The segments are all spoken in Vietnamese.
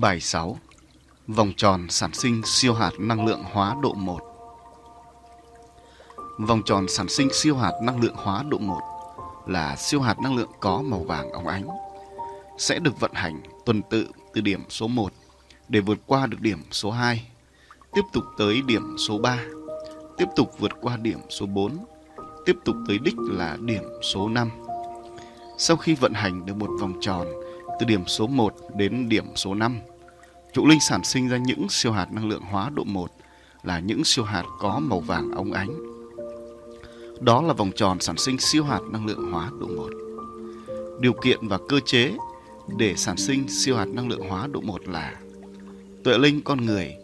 Bài 6 Vòng tròn sản sinh siêu hạt năng lượng hóa độ 1 Vòng tròn sản sinh siêu hạt năng lượng hóa độ 1 là siêu hạt năng lượng có màu vàng óng ánh sẽ được vận hành tuần tự từ điểm số 1 để vượt qua được điểm số 2, tiếp tục tới điểm số 3, tiếp tục vượt qua điểm số 4, tiếp tục tới đích là điểm số 5. Sau khi vận hành được một vòng tròn từ điểm số 1 đến điểm số 5, trụ linh sản sinh ra những siêu hạt năng lượng hóa độ 1 là những siêu hạt có màu vàng óng ánh. Đó là vòng tròn sản sinh siêu hạt năng lượng hóa độ 1. Điều kiện và cơ chế để sản sinh siêu hạt năng lượng hóa độ 1 là tuệ linh con người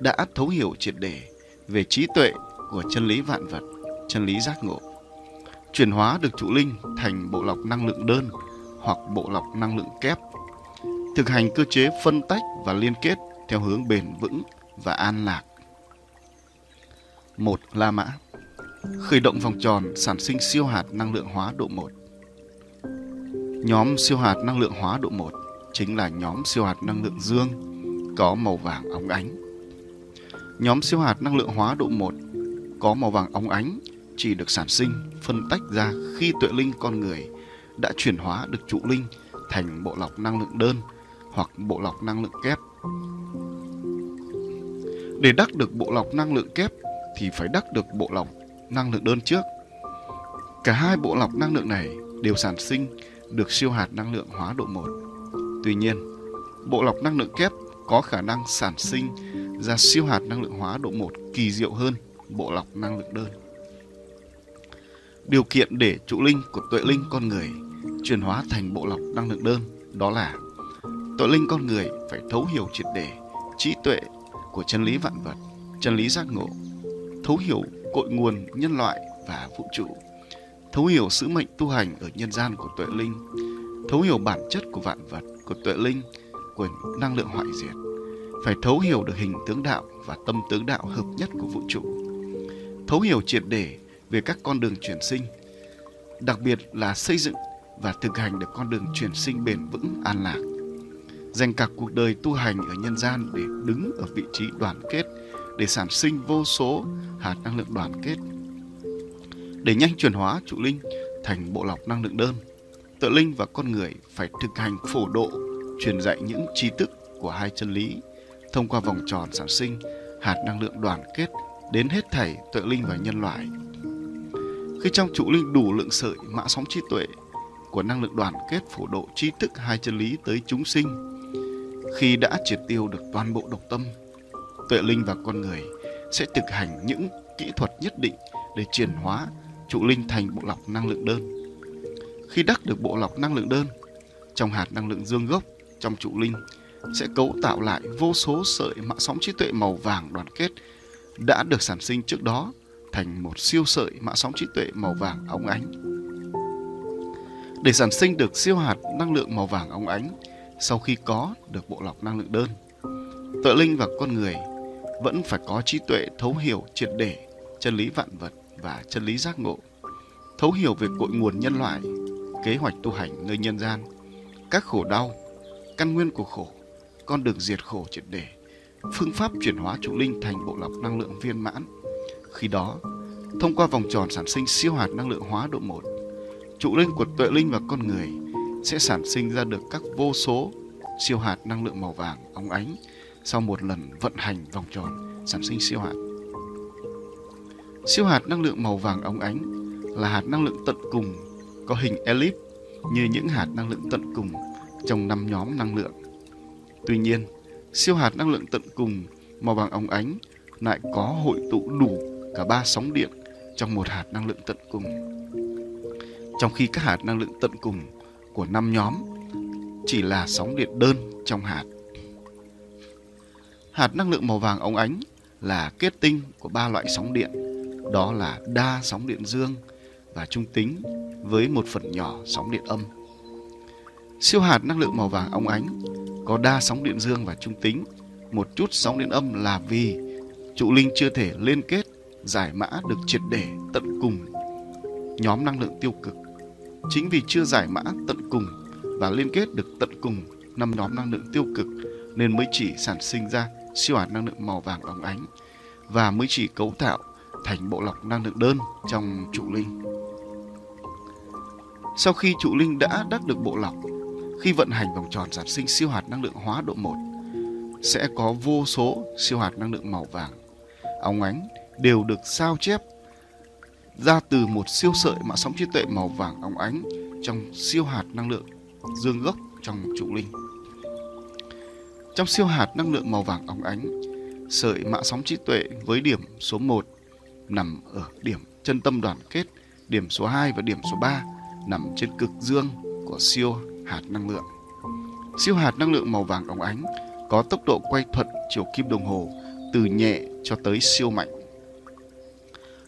đã thấu hiểu triệt để về trí tuệ của chân lý vạn vật, chân lý giác ngộ. Chuyển hóa được trụ linh thành bộ lọc năng lượng đơn hoặc bộ lọc năng lượng kép. Thực hành cơ chế phân tách và liên kết theo hướng bền vững và an lạc. Một La Mã Khởi động vòng tròn sản sinh siêu hạt năng lượng hóa độ 1 Nhóm siêu hạt năng lượng hóa độ 1 chính là nhóm siêu hạt năng lượng dương có màu vàng óng ánh. Nhóm siêu hạt năng lượng hóa độ 1 có màu vàng óng ánh chỉ được sản sinh, phân tách ra khi tuệ linh con người đã chuyển hóa được trụ linh thành bộ lọc năng lượng đơn hoặc bộ lọc năng lượng kép. Để đắc được bộ lọc năng lượng kép thì phải đắc được bộ lọc năng lượng đơn trước. Cả hai bộ lọc năng lượng này đều sản sinh được siêu hạt năng lượng hóa độ 1. Tuy nhiên, bộ lọc năng lượng kép có khả năng sản sinh ra siêu hạt năng lượng hóa độ 1 kỳ diệu hơn bộ lọc năng lượng đơn. Điều kiện để trụ linh của tuệ linh con người chuyển hóa thành bộ lọc năng lượng đơn đó là tuệ linh con người phải thấu hiểu triệt để trí tuệ của chân lý vạn vật, chân lý giác ngộ, thấu hiểu cội nguồn nhân loại và vũ trụ thấu hiểu sứ mệnh tu hành ở nhân gian của tuệ linh, thấu hiểu bản chất của vạn vật, của tuệ linh, của năng lượng hoại diệt, phải thấu hiểu được hình tướng đạo và tâm tướng đạo hợp nhất của vũ trụ, thấu hiểu triệt để về các con đường chuyển sinh, đặc biệt là xây dựng và thực hành được con đường chuyển sinh bền vững an lạc, dành cả cuộc đời tu hành ở nhân gian để đứng ở vị trí đoàn kết, để sản sinh vô số hạt năng lượng đoàn kết để nhanh chuyển hóa trụ linh thành bộ lọc năng lượng đơn. Tự linh và con người phải thực hành phổ độ, truyền dạy những trí thức của hai chân lý thông qua vòng tròn sản sinh hạt năng lượng đoàn kết đến hết thảy tự linh và nhân loại. Khi trong trụ linh đủ lượng sợi mã sóng trí tuệ của năng lượng đoàn kết phổ độ tri thức hai chân lý tới chúng sinh, khi đã triệt tiêu được toàn bộ độc tâm, tuệ linh và con người sẽ thực hành những kỹ thuật nhất định để chuyển hóa trụ linh thành bộ lọc năng lượng đơn. Khi đắc được bộ lọc năng lượng đơn, trong hạt năng lượng dương gốc trong trụ linh sẽ cấu tạo lại vô số sợi mạng sóng trí tuệ màu vàng đoàn kết đã được sản sinh trước đó thành một siêu sợi mạng sóng trí tuệ màu vàng óng ánh. Để sản sinh được siêu hạt năng lượng màu vàng óng ánh sau khi có được bộ lọc năng lượng đơn, tự linh và con người vẫn phải có trí tuệ thấu hiểu triệt để chân lý vạn vật và chân lý giác ngộ, thấu hiểu về cội nguồn nhân loại, kế hoạch tu hành nơi nhân gian, các khổ đau, căn nguyên của khổ, con đường diệt khổ triệt để, phương pháp chuyển hóa trụ linh thành bộ lọc năng lượng viên mãn. Khi đó, thông qua vòng tròn sản sinh siêu hạt năng lượng hóa độ 1, trụ linh của tuệ linh và con người sẽ sản sinh ra được các vô số siêu hạt năng lượng màu vàng óng ánh sau một lần vận hành vòng tròn sản sinh siêu hạt. Siêu hạt năng lượng màu vàng óng ánh là hạt năng lượng tận cùng có hình elip như những hạt năng lượng tận cùng trong năm nhóm năng lượng. Tuy nhiên, siêu hạt năng lượng tận cùng màu vàng óng ánh lại có hội tụ đủ cả ba sóng điện trong một hạt năng lượng tận cùng. Trong khi các hạt năng lượng tận cùng của năm nhóm chỉ là sóng điện đơn trong hạt. Hạt năng lượng màu vàng óng ánh là kết tinh của ba loại sóng điện đó là đa sóng điện dương và trung tính với một phần nhỏ sóng điện âm. Siêu hạt năng lượng màu vàng óng ánh có đa sóng điện dương và trung tính, một chút sóng điện âm là vì trụ linh chưa thể liên kết giải mã được triệt để tận cùng nhóm năng lượng tiêu cực. Chính vì chưa giải mã tận cùng và liên kết được tận cùng năm nhóm năng lượng tiêu cực nên mới chỉ sản sinh ra siêu hạt năng lượng màu vàng óng ánh và mới chỉ cấu tạo thành bộ lọc năng lượng đơn trong trụ linh. Sau khi trụ linh đã đắc được bộ lọc, khi vận hành vòng tròn sản sinh siêu hạt năng lượng hóa độ 1, sẽ có vô số siêu hạt năng lượng màu vàng, óng ánh đều được sao chép ra từ một siêu sợi mạng sóng trí tuệ màu vàng óng ánh trong siêu hạt năng lượng dương gốc trong trụ linh. Trong siêu hạt năng lượng màu vàng óng ánh, sợi mạng sóng trí tuệ với điểm số 1 nằm ở điểm chân tâm đoàn kết, điểm số 2 và điểm số 3 nằm trên cực dương của siêu hạt năng lượng. Siêu hạt năng lượng màu vàng óng ánh có tốc độ quay thuận chiều kim đồng hồ từ nhẹ cho tới siêu mạnh.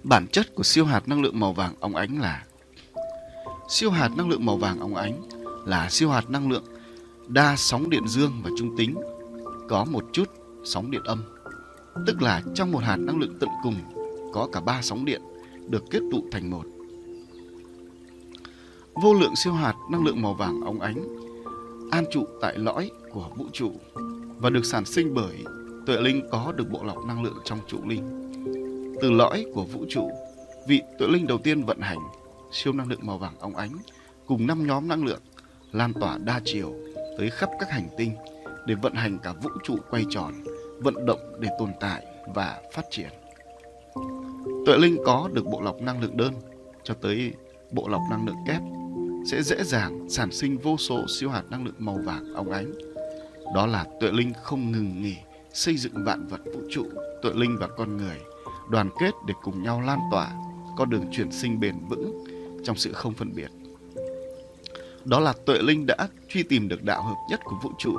Bản chất của siêu hạt năng lượng màu vàng óng ánh là Siêu hạt năng lượng màu vàng óng ánh là siêu hạt năng lượng đa sóng điện dương và trung tính, có một chút sóng điện âm. Tức là trong một hạt năng lượng tận cùng có cả ba sóng điện được kết tụ thành một. Vô lượng siêu hạt năng lượng màu vàng óng ánh an trụ tại lõi của vũ trụ và được sản sinh bởi tuệ linh có được bộ lọc năng lượng trong trụ linh. Từ lõi của vũ trụ, vị tự linh đầu tiên vận hành siêu năng lượng màu vàng óng ánh cùng năm nhóm năng lượng lan tỏa đa chiều tới khắp các hành tinh để vận hành cả vũ trụ quay tròn, vận động để tồn tại và phát triển. Tuệ linh có được bộ lọc năng lượng đơn cho tới bộ lọc năng lượng kép sẽ dễ dàng sản sinh vô số siêu hạt năng lượng màu vàng óng ánh. Đó là tuệ linh không ngừng nghỉ xây dựng vạn vật vũ trụ, tuệ linh và con người đoàn kết để cùng nhau lan tỏa con đường chuyển sinh bền vững trong sự không phân biệt. Đó là tuệ linh đã truy tìm được đạo hợp nhất của vũ trụ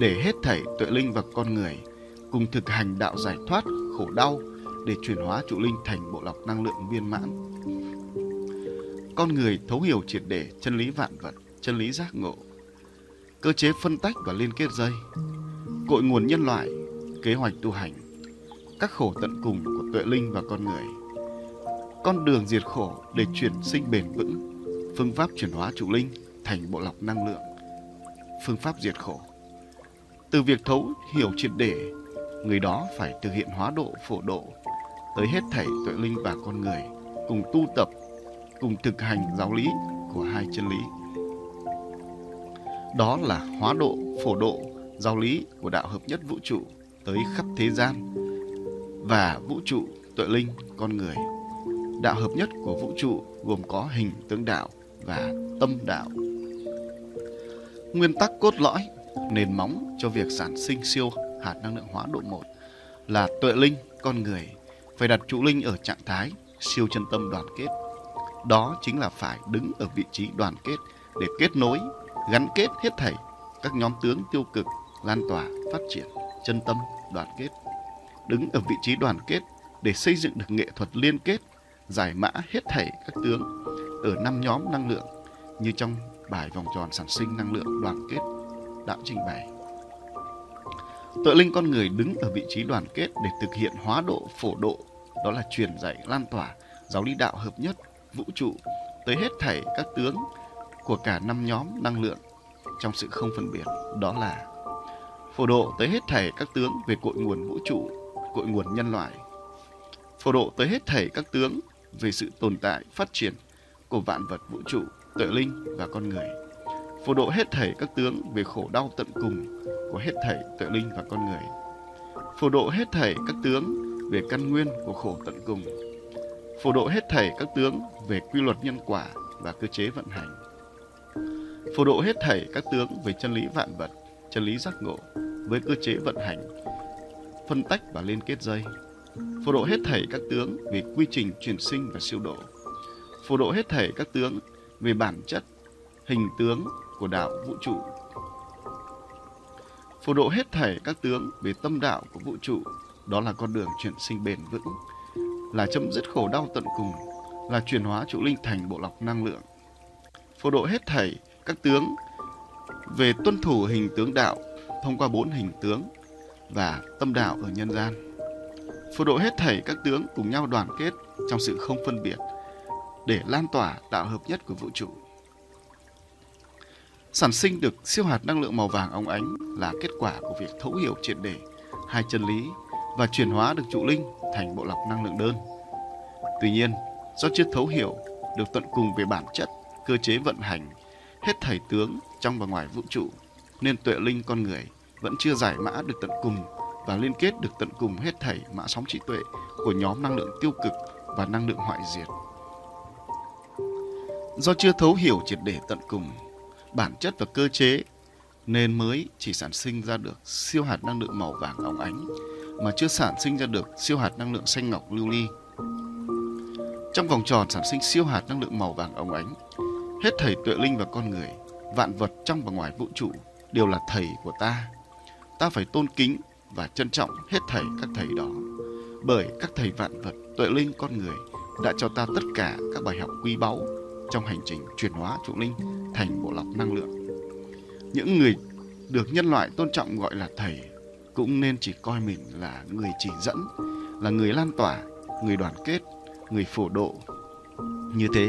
để hết thảy tuệ linh và con người cùng thực hành đạo giải thoát khổ đau để chuyển hóa trụ linh thành bộ lọc năng lượng viên mãn. Con người thấu hiểu triệt để chân lý vạn vật, chân lý giác ngộ, cơ chế phân tách và liên kết dây, cội nguồn nhân loại, kế hoạch tu hành, các khổ tận cùng của tuệ linh và con người, con đường diệt khổ để chuyển sinh bền vững, phương pháp chuyển hóa trụ linh thành bộ lọc năng lượng, phương pháp diệt khổ. Từ việc thấu hiểu triệt để, người đó phải thực hiện hóa độ phổ độ tới hết thảy tuệ linh và con người cùng tu tập cùng thực hành giáo lý của hai chân lý đó là hóa độ phổ độ giáo lý của đạo hợp nhất vũ trụ tới khắp thế gian và vũ trụ tuệ linh con người đạo hợp nhất của vũ trụ gồm có hình tướng đạo và tâm đạo nguyên tắc cốt lõi nền móng cho việc sản sinh siêu hạt năng lượng hóa độ 1 là tuệ linh con người phải đặt trụ linh ở trạng thái siêu chân tâm đoàn kết. Đó chính là phải đứng ở vị trí đoàn kết để kết nối, gắn kết hết thảy các nhóm tướng tiêu cực lan tỏa, phát triển chân tâm đoàn kết. Đứng ở vị trí đoàn kết để xây dựng được nghệ thuật liên kết, giải mã hết thảy các tướng ở năm nhóm năng lượng như trong bài vòng tròn sản sinh năng lượng đoàn kết đã trình bày. Tội linh con người đứng ở vị trí đoàn kết để thực hiện hóa độ phổ độ đó là truyền dạy lan tỏa giáo lý đạo hợp nhất vũ trụ tới hết thảy các tướng của cả năm nhóm năng lượng trong sự không phân biệt đó là phổ độ tới hết thảy các tướng về cội nguồn vũ trụ cội nguồn nhân loại phổ độ tới hết thảy các tướng về sự tồn tại phát triển của vạn vật vũ trụ tuệ linh và con người. Phổ độ hết thảy các tướng về khổ đau tận cùng của hết thảy tuệ linh và con người. Phổ độ hết thảy các tướng về căn nguyên của khổ tận cùng, phổ độ hết thảy các tướng về quy luật nhân quả và cơ chế vận hành, phổ độ hết thảy các tướng về chân lý vạn vật, chân lý giác ngộ với cơ chế vận hành, phân tách và liên kết dây, phổ độ hết thảy các tướng về quy trình chuyển sinh và siêu độ, phổ độ hết thảy các tướng về bản chất, hình tướng của đạo vũ trụ phổ độ hết thảy các tướng về tâm đạo của vũ trụ đó là con đường chuyển sinh bền vững, là chấm dứt khổ đau tận cùng, là chuyển hóa trụ linh thành bộ lọc năng lượng. Phổ độ hết thảy các tướng về tuân thủ hình tướng đạo thông qua bốn hình tướng và tâm đạo ở nhân gian. Phổ độ hết thảy các tướng cùng nhau đoàn kết trong sự không phân biệt để lan tỏa đạo hợp nhất của vũ trụ. Sản sinh được siêu hạt năng lượng màu vàng óng ánh là kết quả của việc thấu hiểu triệt để hai chân lý và chuyển hóa được trụ linh thành bộ lọc năng lượng đơn. Tuy nhiên, do chưa thấu hiểu được tận cùng về bản chất, cơ chế vận hành hết thảy tướng trong và ngoài vũ trụ, nên tuệ linh con người vẫn chưa giải mã được tận cùng và liên kết được tận cùng hết thảy mã sóng trí tuệ của nhóm năng lượng tiêu cực và năng lượng hoại diệt. Do chưa thấu hiểu triệt để tận cùng bản chất và cơ chế nên mới chỉ sản sinh ra được siêu hạt năng lượng màu vàng óng ánh mà chưa sản sinh ra được siêu hạt năng lượng xanh ngọc lưu ly. Trong vòng tròn sản sinh siêu hạt năng lượng màu vàng óng ánh, hết thầy tuệ linh và con người, vạn vật trong và ngoài vũ trụ đều là thầy của ta. Ta phải tôn kính và trân trọng hết thảy các thầy đó. Bởi các thầy vạn vật, tuệ linh con người đã cho ta tất cả các bài học quý báu trong hành trình chuyển hóa trụ linh thành bộ lọc năng lượng. Những người được nhân loại tôn trọng gọi là thầy cũng nên chỉ coi mình là người chỉ dẫn, là người lan tỏa, người đoàn kết, người phổ độ. Như thế,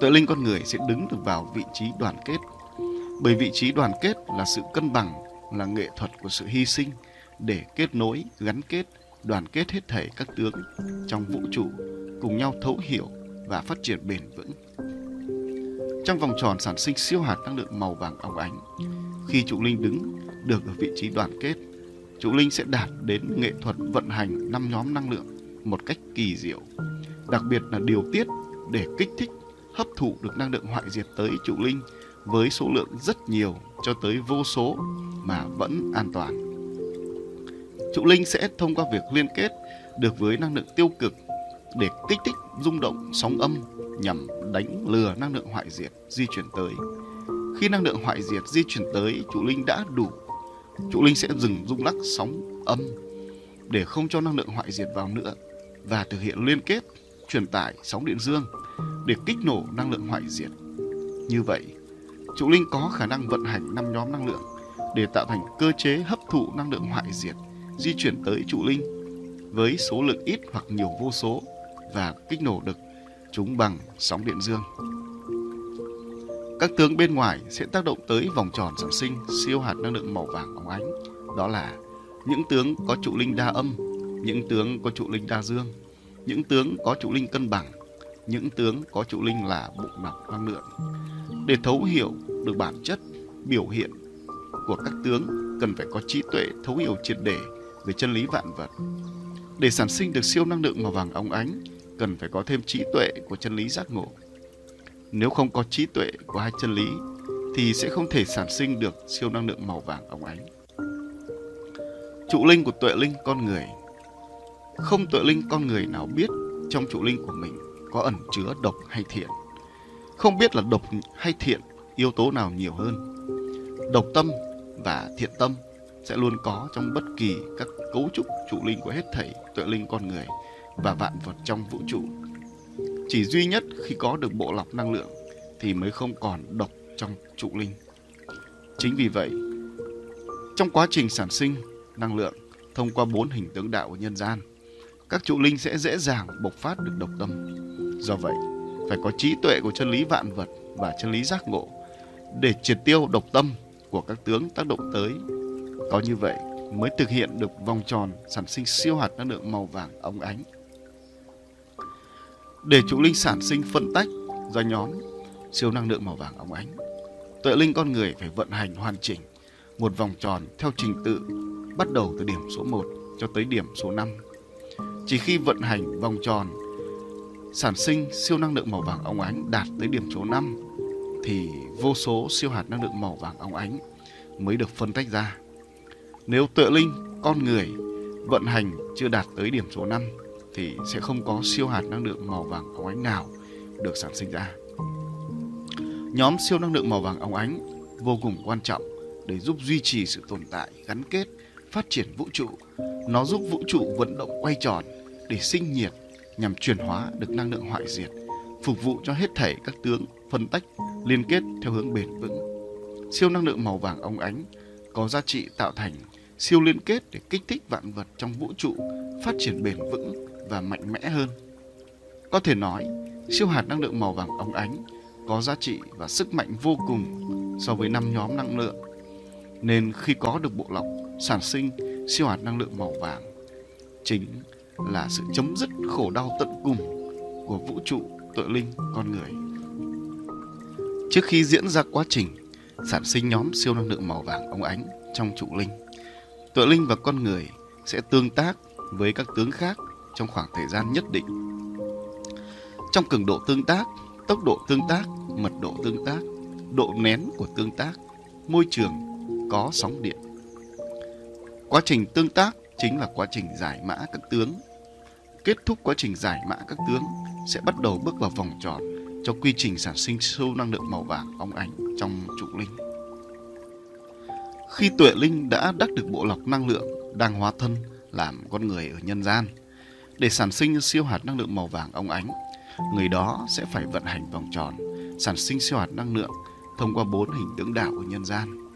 tuệ linh con người sẽ đứng được vào vị trí đoàn kết. Bởi vị trí đoàn kết là sự cân bằng, là nghệ thuật của sự hy sinh để kết nối, gắn kết, đoàn kết hết thảy các tướng trong vũ trụ cùng nhau thấu hiểu và phát triển bền vững. Trong vòng tròn sản sinh siêu hạt năng lượng màu vàng óng ánh, khi trụ linh đứng được ở vị trí đoàn kết, trụ linh sẽ đạt đến nghệ thuật vận hành năm nhóm năng lượng một cách kỳ diệu. Đặc biệt là điều tiết để kích thích hấp thụ được năng lượng hoại diệt tới trụ linh với số lượng rất nhiều cho tới vô số mà vẫn an toàn. Trụ linh sẽ thông qua việc liên kết được với năng lượng tiêu cực để kích thích rung động sóng âm nhằm đánh lừa năng lượng hoại diệt di chuyển tới. Khi năng lượng hoại diệt di chuyển tới, trụ linh đã đủ. Trụ linh sẽ dừng rung lắc sóng âm để không cho năng lượng hoại diệt vào nữa và thực hiện liên kết truyền tải sóng điện dương để kích nổ năng lượng hoại diệt. Như vậy, trụ linh có khả năng vận hành năm nhóm năng lượng để tạo thành cơ chế hấp thụ năng lượng hoại diệt di chuyển tới trụ linh với số lượng ít hoặc nhiều vô số và kích nổ được chúng bằng sóng điện dương. Các tướng bên ngoài sẽ tác động tới vòng tròn sản sinh siêu hạt năng lượng màu vàng óng ánh. Đó là những tướng có trụ linh đa âm, những tướng có trụ linh đa dương, những tướng có trụ linh cân bằng, những tướng có trụ linh là bụng nọc năng lượng. Để thấu hiểu được bản chất, biểu hiện của các tướng cần phải có trí tuệ thấu hiểu triệt để về chân lý vạn vật. Để sản sinh được siêu năng lượng màu vàng óng ánh, cần phải có thêm trí tuệ của chân lý giác ngộ. Nếu không có trí tuệ của hai chân lý, thì sẽ không thể sản sinh được siêu năng lượng màu vàng óng ánh. Trụ linh của tuệ linh con người Không tuệ linh con người nào biết trong trụ linh của mình có ẩn chứa độc hay thiện. Không biết là độc hay thiện, yếu tố nào nhiều hơn. Độc tâm và thiện tâm sẽ luôn có trong bất kỳ các cấu trúc trụ linh của hết thảy tuệ linh con người và vạn vật trong vũ trụ. Chỉ duy nhất khi có được bộ lọc năng lượng thì mới không còn độc trong trụ linh. Chính vì vậy, trong quá trình sản sinh năng lượng thông qua bốn hình tướng đạo của nhân gian, các trụ linh sẽ dễ dàng bộc phát được độc tâm. Do vậy, phải có trí tuệ của chân lý vạn vật và chân lý giác ngộ để triệt tiêu độc tâm của các tướng tác động tới. Có như vậy mới thực hiện được vòng tròn sản sinh siêu hạt năng lượng màu vàng óng ánh. Để trụ linh sản sinh phân tách ra nhóm siêu năng lượng màu vàng óng ánh, tuệ linh con người phải vận hành hoàn chỉnh một vòng tròn theo trình tự bắt đầu từ điểm số 1 cho tới điểm số 5. Chỉ khi vận hành vòng tròn sản sinh siêu năng lượng màu vàng óng ánh đạt tới điểm số 5 thì vô số siêu hạt năng lượng màu vàng óng ánh mới được phân tách ra. Nếu tự linh, con người vận hành chưa đạt tới điểm số 5 thì sẽ không có siêu hạt năng lượng màu vàng óng ánh nào được sản sinh ra. Nhóm siêu năng lượng màu vàng óng ánh vô cùng quan trọng để giúp duy trì sự tồn tại, gắn kết, phát triển vũ trụ. Nó giúp vũ trụ vận động quay tròn để sinh nhiệt nhằm chuyển hóa được năng lượng hoại diệt, phục vụ cho hết thảy các tướng phân tách, liên kết theo hướng bền vững. Siêu năng lượng màu vàng óng ánh có giá trị tạo thành siêu liên kết để kích thích vạn vật trong vũ trụ phát triển bền vững và mạnh mẽ hơn. Có thể nói, siêu hạt năng lượng màu vàng óng ánh có giá trị và sức mạnh vô cùng so với năm nhóm năng lượng. Nên khi có được bộ lọc sản sinh siêu hạt năng lượng màu vàng chính là sự chấm dứt khổ đau tận cùng của vũ trụ tội linh con người. Trước khi diễn ra quá trình sản sinh nhóm siêu năng lượng màu vàng óng ánh trong trụ linh, Tựa linh và con người sẽ tương tác với các tướng khác trong khoảng thời gian nhất định. Trong cường độ tương tác, tốc độ tương tác, mật độ tương tác, độ nén của tương tác, môi trường có sóng điện. Quá trình tương tác chính là quá trình giải mã các tướng. Kết thúc quá trình giải mã các tướng sẽ bắt đầu bước vào vòng tròn cho quy trình sản sinh siêu năng lượng màu vàng óng ánh trong trụ linh. Khi tuệ linh đã đắc được bộ lọc năng lượng đang hóa thân làm con người ở nhân gian để sản sinh siêu hạt năng lượng màu vàng óng ánh, người đó sẽ phải vận hành vòng tròn sản sinh siêu hạt năng lượng thông qua bốn hình tướng đạo của nhân gian.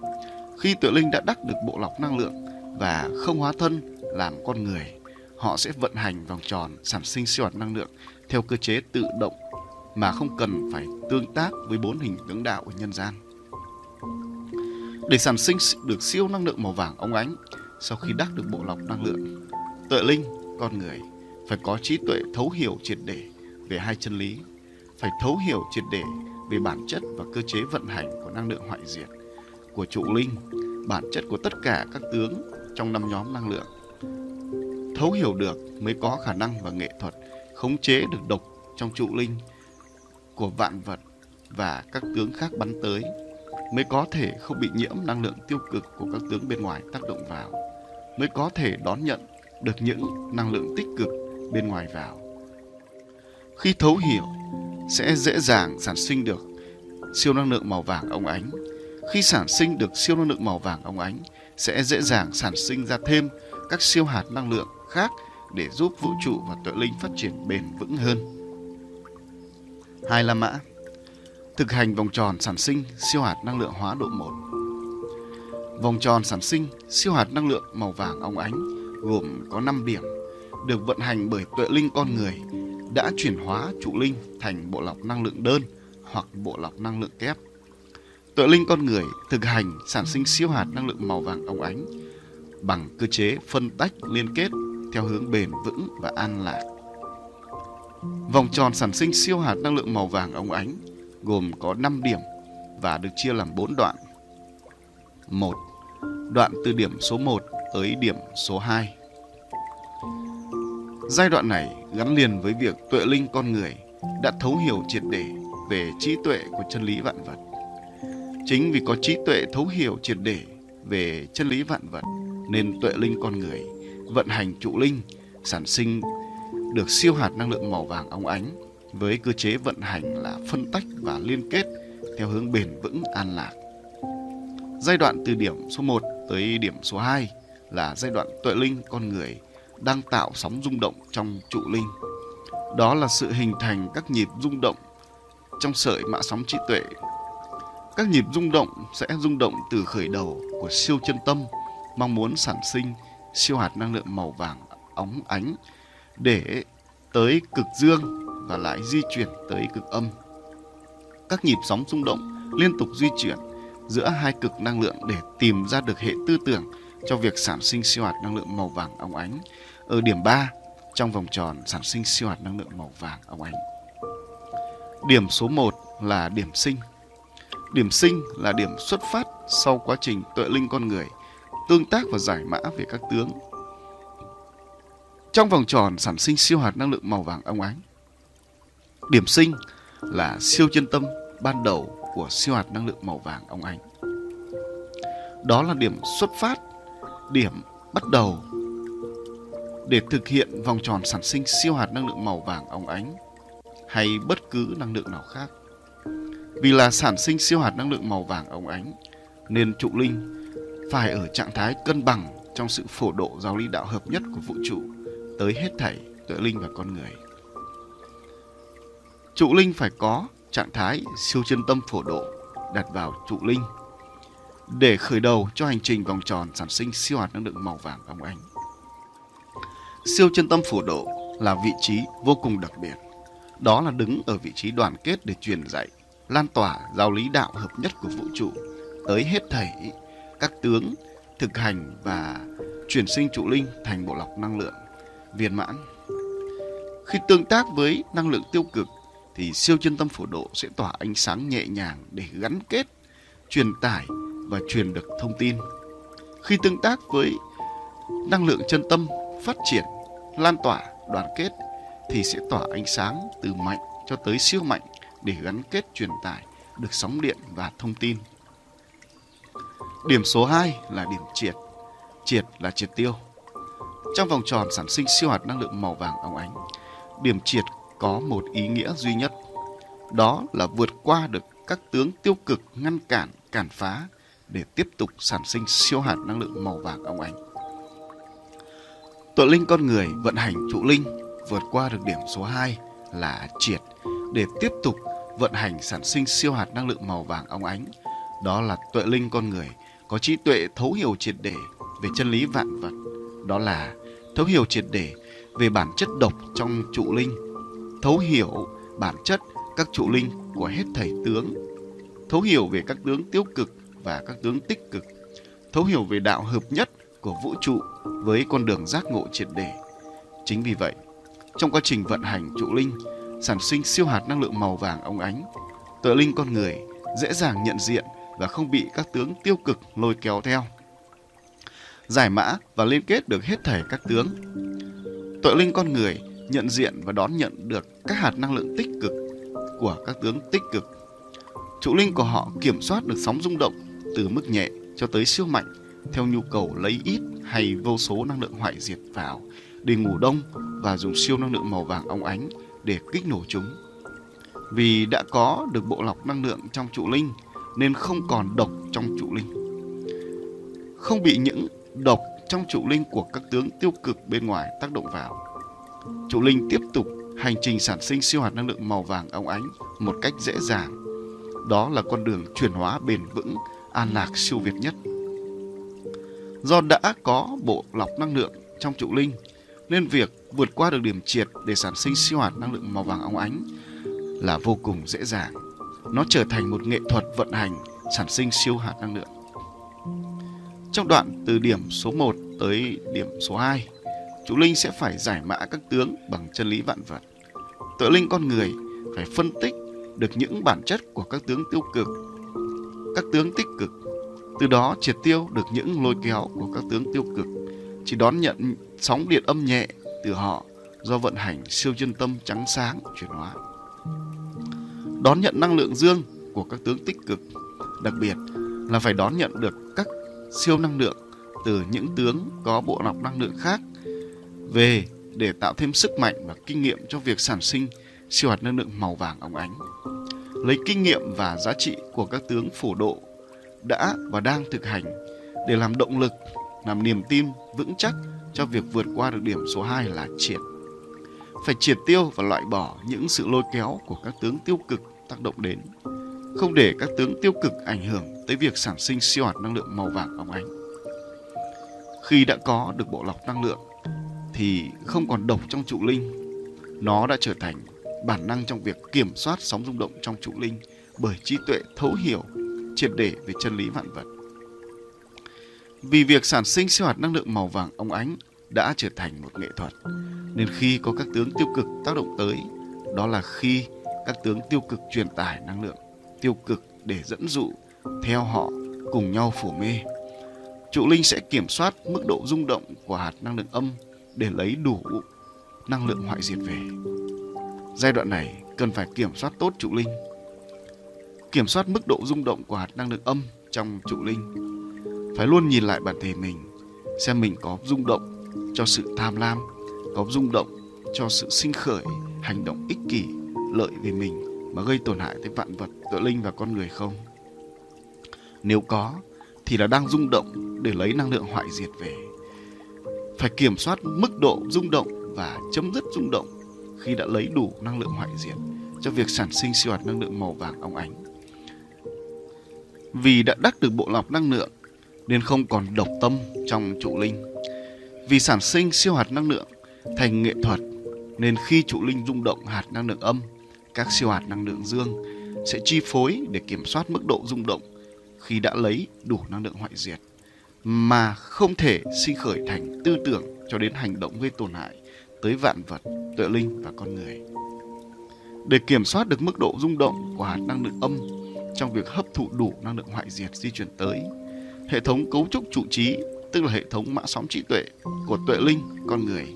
Khi tuệ linh đã đắc được bộ lọc năng lượng và không hóa thân làm con người, họ sẽ vận hành vòng tròn sản sinh siêu hạt năng lượng theo cơ chế tự động mà không cần phải tương tác với bốn hình tướng đạo ở nhân gian. Để sản sinh được siêu năng lượng màu vàng óng ánh, sau khi đắc được bộ lọc năng lượng, tuệ linh, con người phải có trí tuệ thấu hiểu triệt để về hai chân lý, phải thấu hiểu triệt để về bản chất và cơ chế vận hành của năng lượng hoại diệt, của trụ linh, bản chất của tất cả các tướng trong năm nhóm năng lượng. Thấu hiểu được mới có khả năng và nghệ thuật khống chế được độc trong trụ linh của vạn vật và các tướng khác bắn tới, mới có thể không bị nhiễm năng lượng tiêu cực của các tướng bên ngoài tác động vào, mới có thể đón nhận được những năng lượng tích cực bên ngoài vào khi thấu hiểu, sẽ dễ dàng sản sinh được siêu năng lượng màu vàng óng ánh khi sản sinh được siêu năng lượng màu vàng óng ánh, sẽ dễ dàng sản sinh ra thêm các siêu hạt năng lượng khác để giúp vũ trụ và tuệ linh phát triển bền vững hơn. Hai La Mã, Thực hành vòng tròn sản sinh siêu hạt năng lượng hóa độ 1 Vòng tròn sản sinh siêu hạt năng lượng màu vàng óng ánh, gồm có 5 điểm, được vận hành bởi tuệ linh con người, đã chuyển hóa trụ linh thành bộ lọc năng lượng đơn hoặc bộ lọc năng lượng kép. Tuệ linh con người thực hành sản sinh siêu hạt năng lượng màu vàng óng ánh bằng cơ chế phân tách liên kết theo hướng bền vững và an lạc. Vòng tròn sản sinh siêu hạt năng lượng màu vàng óng ánh, gồm có 5 điểm và được chia làm 4 đoạn. 1. Đoạn từ điểm số 1 tới điểm số 2. Giai đoạn này gắn liền với việc tuệ linh con người đã thấu hiểu triệt để về trí tuệ của chân lý vạn vật. Chính vì có trí tuệ thấu hiểu triệt để về chân lý vạn vật, nên tuệ linh con người vận hành trụ linh, sản sinh được siêu hạt năng lượng màu vàng óng ánh với cơ chế vận hành là phân tách và liên kết theo hướng bền vững, an lạc. Giai đoạn từ điểm số 1 tới điểm số 2 là giai đoạn tuệ linh con người đang tạo sóng rung động trong trụ linh. Đó là sự hình thành các nhịp rung động trong sợi mã sóng trí tuệ. Các nhịp rung động sẽ rung động từ khởi đầu của siêu chân tâm, mong muốn sản sinh siêu hạt năng lượng màu vàng óng ánh để tới cực dương và lại di chuyển tới cực âm. Các nhịp sóng rung động liên tục di chuyển giữa hai cực năng lượng để tìm ra được hệ tư tưởng cho việc sản sinh siêu hạt năng lượng màu vàng óng ánh ở điểm 3 trong vòng tròn sản sinh siêu hạt năng lượng màu vàng óng ánh. Điểm số 1 là điểm sinh. Điểm sinh là điểm xuất phát sau quá trình tuệ linh con người tương tác và giải mã về các tướng. Trong vòng tròn sản sinh siêu hạt năng lượng màu vàng óng ánh. Điểm sinh là siêu chân tâm ban đầu của siêu hạt năng lượng màu vàng óng ánh. Đó là điểm xuất phát, điểm bắt đầu để thực hiện vòng tròn sản sinh siêu hạt năng lượng màu vàng óng ánh hay bất cứ năng lượng nào khác. Vì là sản sinh siêu hạt năng lượng màu vàng óng ánh nên trụ linh phải ở trạng thái cân bằng trong sự phổ độ giáo lý đạo hợp nhất của vũ trụ tới hết thảy tuệ linh và con người. Trụ linh phải có trạng thái siêu chân tâm phổ độ đặt vào trụ linh để khởi đầu cho hành trình vòng tròn sản sinh siêu hạt năng lượng màu vàng óng ánh. Siêu chân tâm phổ độ là vị trí vô cùng đặc biệt. Đó là đứng ở vị trí đoàn kết để truyền dạy, lan tỏa giáo lý đạo hợp nhất của vũ trụ tới hết thảy các tướng thực hành và chuyển sinh trụ linh thành bộ lọc năng lượng viên mãn. Khi tương tác với năng lượng tiêu cực thì siêu chân tâm phổ độ sẽ tỏa ánh sáng nhẹ nhàng để gắn kết, truyền tải và truyền được thông tin. Khi tương tác với năng lượng chân tâm phát triển, lan tỏa, đoàn kết thì sẽ tỏa ánh sáng từ mạnh cho tới siêu mạnh để gắn kết truyền tải được sóng điện và thông tin. Điểm số 2 là điểm triệt. Triệt là triệt tiêu. Trong vòng tròn sản sinh siêu hạt năng lượng màu vàng óng ánh, điểm triệt có một ý nghĩa duy nhất. Đó là vượt qua được các tướng tiêu cực ngăn cản, cản phá để tiếp tục sản sinh siêu hạt năng lượng màu vàng óng ánh. Tội linh con người vận hành trụ linh vượt qua được điểm số 2 là triệt để tiếp tục vận hành sản sinh siêu hạt năng lượng màu vàng óng ánh. Đó là tuệ linh con người có trí tuệ thấu hiểu triệt để về chân lý vạn vật. Đó là thấu hiểu triệt để về bản chất độc trong trụ linh, thấu hiểu bản chất các trụ linh của hết thảy tướng, thấu hiểu về các tướng tiêu cực và các tướng tích cực, thấu hiểu về đạo hợp nhất của vũ trụ với con đường giác ngộ triệt để. Chính vì vậy, trong quá trình vận hành trụ linh, sản sinh siêu hạt năng lượng màu vàng óng ánh, tự linh con người dễ dàng nhận diện và không bị các tướng tiêu cực lôi kéo theo. Giải mã và liên kết được hết thảy các tướng. Tội linh con người nhận diện và đón nhận được các hạt năng lượng tích cực của các tướng tích cực. Trụ linh của họ kiểm soát được sóng rung động từ mức nhẹ cho tới siêu mạnh theo nhu cầu lấy ít hay vô số năng lượng hoại diệt vào để ngủ đông và dùng siêu năng lượng màu vàng óng ánh để kích nổ chúng. Vì đã có được bộ lọc năng lượng trong trụ linh nên không còn độc trong trụ linh. Không bị những độc trong trụ linh của các tướng tiêu cực bên ngoài tác động vào. Trụ linh tiếp tục hành trình sản sinh siêu hạt năng lượng màu vàng óng ánh một cách dễ dàng. Đó là con đường chuyển hóa bền vững, an lạc siêu việt nhất. Do đã có bộ lọc năng lượng trong trụ linh, nên việc vượt qua được điểm triệt để sản sinh siêu hạt năng lượng màu vàng óng ánh là vô cùng dễ dàng. Nó trở thành một nghệ thuật vận hành sản sinh siêu hạt năng lượng. Trong đoạn từ điểm số 1 tới điểm số 2, chú linh sẽ phải giải mã các tướng bằng chân lý vạn vật. Tự linh con người phải phân tích được những bản chất của các tướng tiêu cực, các tướng tích cực, từ đó triệt tiêu được những lôi kéo của các tướng tiêu cực, chỉ đón nhận sóng điện âm nhẹ từ họ do vận hành siêu chân tâm trắng sáng chuyển hóa. Đón nhận năng lượng dương của các tướng tích cực, đặc biệt là phải đón nhận được các siêu năng lượng từ những tướng có bộ lọc năng lượng khác về để tạo thêm sức mạnh và kinh nghiệm cho việc sản sinh siêu hạt năng lượng màu vàng óng ánh. Lấy kinh nghiệm và giá trị của các tướng phổ độ đã và đang thực hành để làm động lực, làm niềm tin vững chắc cho việc vượt qua được điểm số 2 là triệt. Phải triệt tiêu và loại bỏ những sự lôi kéo của các tướng tiêu cực tác động đến. Không để các tướng tiêu cực ảnh hưởng tới việc sản sinh siêu hạt năng lượng màu vàng óng ánh. Khi đã có được bộ lọc năng lượng thì không còn độc trong trụ linh. Nó đã trở thành bản năng trong việc kiểm soát sóng rung động trong trụ linh bởi trí tuệ thấu hiểu triệt để về chân lý vạn vật. Vì việc sản sinh siêu hạt năng lượng màu vàng óng ánh đã trở thành một nghệ thuật, nên khi có các tướng tiêu cực tác động tới, đó là khi các tướng tiêu cực truyền tải năng lượng tiêu cực để dẫn dụ theo họ cùng nhau phủ mê. Trụ linh sẽ kiểm soát mức độ rung động của hạt năng lượng âm để lấy đủ năng lượng hoại diệt về. Giai đoạn này cần phải kiểm soát tốt trụ linh. Kiểm soát mức độ rung động của hạt năng lượng âm trong trụ linh. Phải luôn nhìn lại bản thể mình, xem mình có rung động cho sự tham lam, có rung động cho sự sinh khởi, hành động ích kỷ, lợi về mình mà gây tổn hại tới vạn vật, tự linh và con người không? Nếu có, thì là đang rung động để lấy năng lượng hoại diệt về. Phải kiểm soát mức độ rung động và chấm dứt rung động khi đã lấy đủ năng lượng hoại diệt cho việc sản sinh siêu hạt năng lượng màu vàng óng ánh. Vì đã đắc được bộ lọc năng lượng nên không còn độc tâm trong trụ linh. Vì sản sinh siêu hạt năng lượng thành nghệ thuật nên khi trụ linh rung động hạt năng lượng âm, các siêu hạt năng lượng dương sẽ chi phối để kiểm soát mức độ rung động khi đã lấy đủ năng lượng hoại diệt mà không thể sinh khởi thành tư tưởng cho đến hành động gây tổn hại tới vạn vật, tuệ linh và con người. Để kiểm soát được mức độ rung động của hạt năng lượng âm trong việc hấp thụ đủ năng lượng hoại diệt di chuyển tới, hệ thống cấu trúc trụ trí, tức là hệ thống mã sóng trí tuệ của tuệ linh con người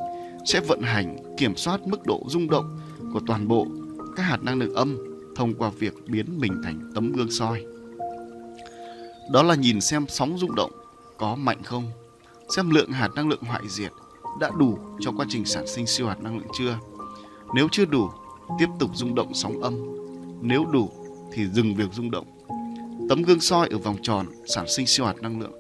sẽ vận hành kiểm soát mức độ rung động của toàn bộ các hạt năng lượng âm thông qua việc biến mình thành tấm gương soi. Đó là nhìn xem sóng rung động có mạnh không, xem lượng hạt năng lượng hoại diệt đã đủ cho quá trình sản sinh siêu hạt năng lượng chưa. Nếu chưa đủ, tiếp tục rung động sóng âm. Nếu đủ thì dừng việc rung động. Tấm gương soi ở vòng tròn sản sinh siêu hạt năng lượng.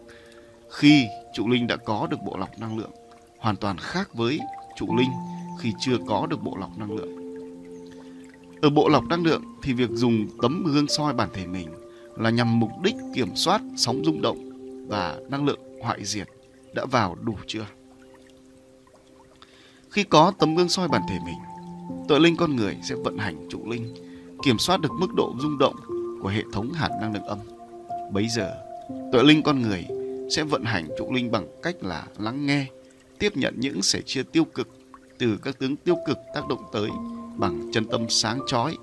Khi trụ linh đã có được bộ lọc năng lượng, hoàn toàn khác với trụ linh khi chưa có được bộ lọc năng lượng. Ở bộ lọc năng lượng thì việc dùng tấm gương soi bản thể mình là nhằm mục đích kiểm soát sóng rung động và năng lượng hoại diệt đã vào đủ chưa? Khi có tấm gương soi bản thể mình, tội linh con người sẽ vận hành trụ linh, kiểm soát được mức độ rung động của hệ thống hạt năng lượng âm. Bấy giờ, tội linh con người sẽ vận hành trụ linh bằng cách là lắng nghe, tiếp nhận những sẻ chia tiêu cực từ các tướng tiêu cực tác động tới bằng chân tâm sáng chói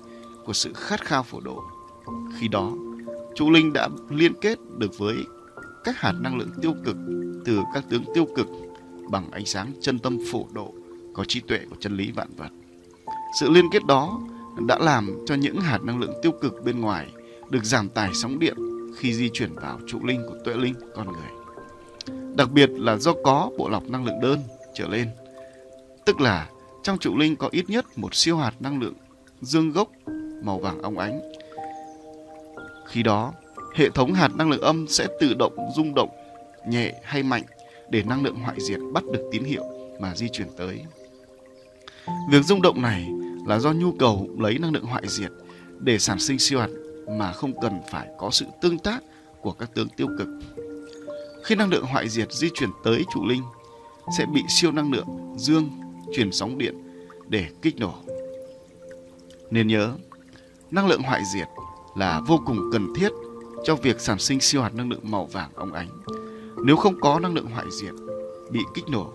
của sự khát khao phổ độ. Khi đó, trụ linh đã liên kết được với các hạt năng lượng tiêu cực từ các tướng tiêu cực bằng ánh sáng chân tâm phổ độ có trí tuệ của chân lý vạn vật. Sự liên kết đó đã làm cho những hạt năng lượng tiêu cực bên ngoài được giảm tải sóng điện khi di chuyển vào trụ linh của tuệ linh con người. Đặc biệt là do có bộ lọc năng lượng đơn trở lên, tức là trong trụ linh có ít nhất một siêu hạt năng lượng dương gốc màu vàng óng ánh. Khi đó, hệ thống hạt năng lượng âm sẽ tự động rung động nhẹ hay mạnh để năng lượng hoại diệt bắt được tín hiệu mà di chuyển tới. Việc rung động này là do nhu cầu lấy năng lượng hoại diệt để sản sinh siêu hạt mà không cần phải có sự tương tác của các tướng tiêu cực. Khi năng lượng hoại diệt di chuyển tới trụ linh sẽ bị siêu năng lượng dương truyền sóng điện để kích nổ. Nên nhớ, năng lượng hoại diệt là vô cùng cần thiết cho việc sản sinh siêu hạt năng lượng màu vàng óng ánh. Nếu không có năng lượng hoại diệt bị kích nổ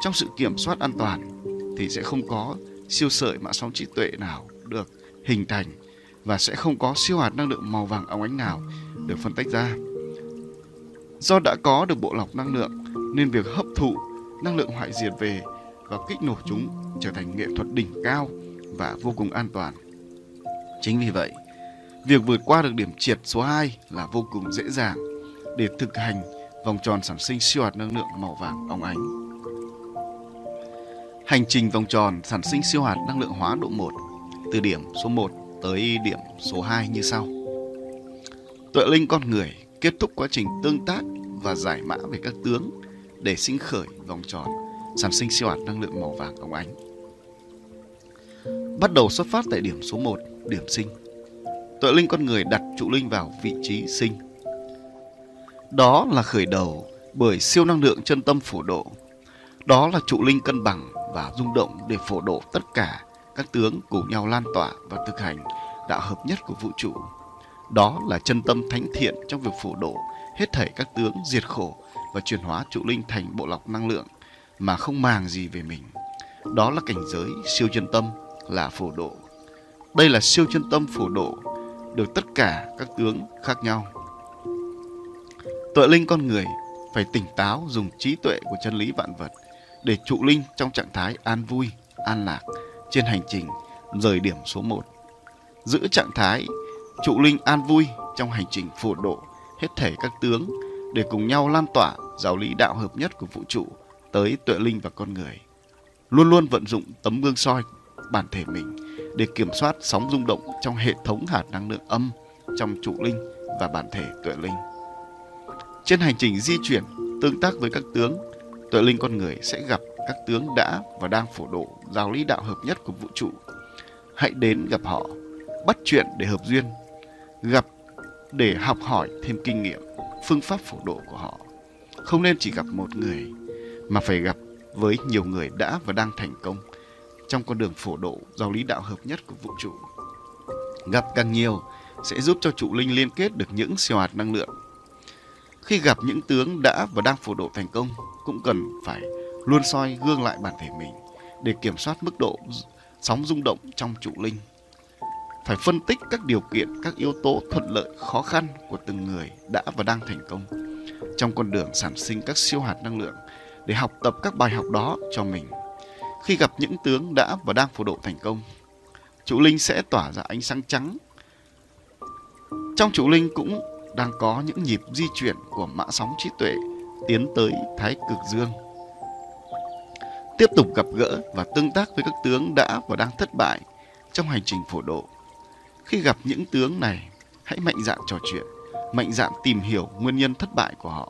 trong sự kiểm soát an toàn thì sẽ không có siêu sợi mã sóng trí tuệ nào được hình thành và sẽ không có siêu hạt năng lượng màu vàng óng ánh nào được phân tách ra. Do đã có được bộ lọc năng lượng nên việc hấp thụ năng lượng hoại diệt về và kích nổ chúng trở thành nghệ thuật đỉnh cao và vô cùng an toàn. Chính vì vậy, việc vượt qua được điểm triệt số 2 là vô cùng dễ dàng để thực hành vòng tròn sản sinh siêu hạt năng lượng màu vàng óng ánh. Hành trình vòng tròn sản sinh siêu hạt năng lượng hóa độ 1 từ điểm số 1 tới điểm số 2 như sau. Tuệ linh con người kết thúc quá trình tương tác và giải mã về các tướng để sinh khởi vòng tròn sản sinh siêu hạt năng lượng màu vàng óng ánh. Bắt đầu xuất phát tại điểm số 1, điểm sinh. Tuệ linh con người đặt trụ linh vào vị trí sinh. Đó là khởi đầu bởi siêu năng lượng chân tâm phổ độ. Đó là trụ linh cân bằng và rung động để phổ độ tất cả các tướng cùng nhau lan tỏa và thực hành đạo hợp nhất của vũ trụ. Đó là chân tâm thánh thiện trong việc phổ độ hết thảy các tướng diệt khổ và chuyển hóa trụ linh thành bộ lọc năng lượng mà không màng gì về mình. Đó là cảnh giới siêu chân tâm là phổ độ. Đây là siêu chân tâm phổ độ được tất cả các tướng khác nhau. Tuệ linh con người phải tỉnh táo dùng trí tuệ của chân lý vạn vật để trụ linh trong trạng thái an vui, an lạc trên hành trình rời điểm số 1. Giữ trạng thái trụ linh an vui trong hành trình phổ độ hết thảy các tướng để cùng nhau lan tỏa giáo lý đạo hợp nhất của vũ trụ tới tuệ linh và con người. Luôn luôn vận dụng tấm gương soi bản thể mình để kiểm soát sóng rung động trong hệ thống hạt năng lượng âm trong trụ linh và bản thể tuệ linh. Trên hành trình di chuyển tương tác với các tướng tuệ linh con người sẽ gặp các tướng đã và đang phổ độ giáo lý đạo hợp nhất của vũ trụ. Hãy đến gặp họ, bắt chuyện để hợp duyên, gặp để học hỏi thêm kinh nghiệm, phương pháp phổ độ của họ. Không nên chỉ gặp một người, mà phải gặp với nhiều người đã và đang thành công trong con đường phổ độ giáo lý đạo hợp nhất của vũ trụ. Gặp càng nhiều sẽ giúp cho trụ linh liên kết được những siêu hạt năng lượng Khi gặp những tướng đã và đang phổ độ thành công, cũng cần phải luôn soi gương lại bản thể mình để kiểm soát mức độ sóng rung động trong trụ linh. Phải phân tích các điều kiện, các yếu tố thuận lợi, khó khăn của từng người đã và đang thành công trong con đường sản sinh các siêu hạt năng lượng để học tập các bài học đó cho mình. Khi gặp những tướng đã và đang phổ độ thành công, trụ linh sẽ tỏa ra ánh sáng trắng. Trong trụ linh cũng đang có những nhịp di chuyển của mã sóng trí tuệ tiến tới thái cực dương. Tiếp tục gặp gỡ và tương tác với các tướng đã và đang thất bại trong hành trình phổ độ. Khi gặp những tướng này, hãy mạnh dạn trò chuyện, mạnh dạn tìm hiểu nguyên nhân thất bại của họ.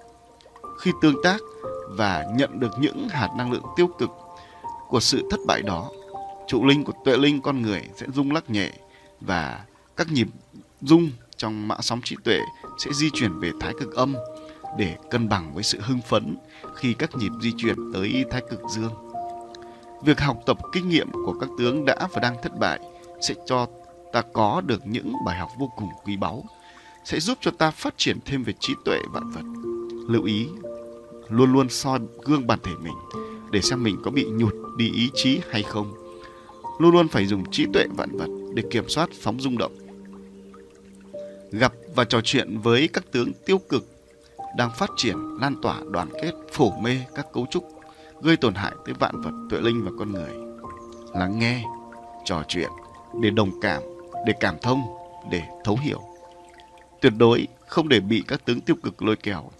Khi tương tác và nhận được những hạt năng lượng tiêu cực của sự thất bại đó, trụ linh của tuệ linh con người sẽ rung lắc nhẹ và các nhịp rung trong mã sóng trí tuệ sẽ di chuyển về thái cực âm để cân bằng với sự hưng phấn khi các nhịp di chuyển tới thái cực dương. Việc học tập kinh nghiệm của các tướng đã và đang thất bại sẽ cho ta có được những bài học vô cùng quý báu, sẽ giúp cho ta phát triển thêm về trí tuệ vạn vật. Lưu ý, luôn luôn soi gương bản thể mình để xem mình có bị nhụt đi ý chí hay không. Luôn luôn phải dùng trí tuệ vạn vật để kiểm soát phóng rung động. Gặp và trò chuyện với các tướng tiêu cực đang phát triển lan tỏa đoàn kết phổ mê các cấu trúc gây tổn hại tới vạn vật tuệ linh và con người lắng nghe trò chuyện để đồng cảm để cảm thông để thấu hiểu tuyệt đối không để bị các tướng tiêu cực lôi kéo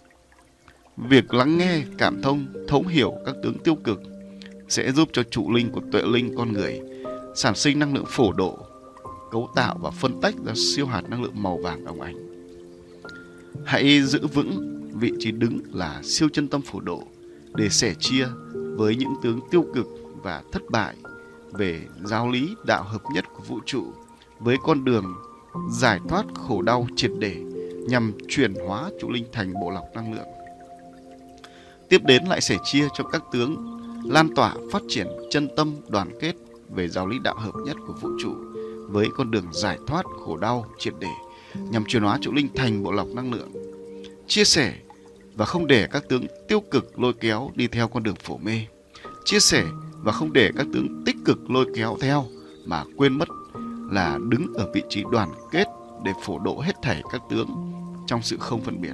việc lắng nghe, cảm thông, thấu hiểu các tướng tiêu cực sẽ giúp cho trụ linh của tuệ linh con người sản sinh năng lượng phổ độ, cấu tạo và phân tách ra siêu hạt năng lượng màu vàng đồng ánh hãy giữ vững vị trí đứng là siêu chân tâm phổ độ để sẻ chia với những tướng tiêu cực và thất bại về giáo lý đạo hợp nhất của vũ trụ với con đường giải thoát khổ đau triệt để nhằm chuyển hóa trụ linh thành bộ lọc năng lượng. Tiếp đến lại sẻ chia cho các tướng, lan tỏa phát triển chân tâm đoàn kết về giáo lý đạo hợp nhất của vũ trụ với con đường giải thoát khổ đau triệt để nhằm chuyển hóa trụ linh thành bộ lọc năng lượng. Chia sẻ và không để các tướng tiêu cực lôi kéo đi theo con đường phổ mê. Chia sẻ và không để các tướng tích cực lôi kéo theo mà quên mất là đứng ở vị trí đoàn kết để phổ độ hết thảy các tướng trong sự không phân biệt.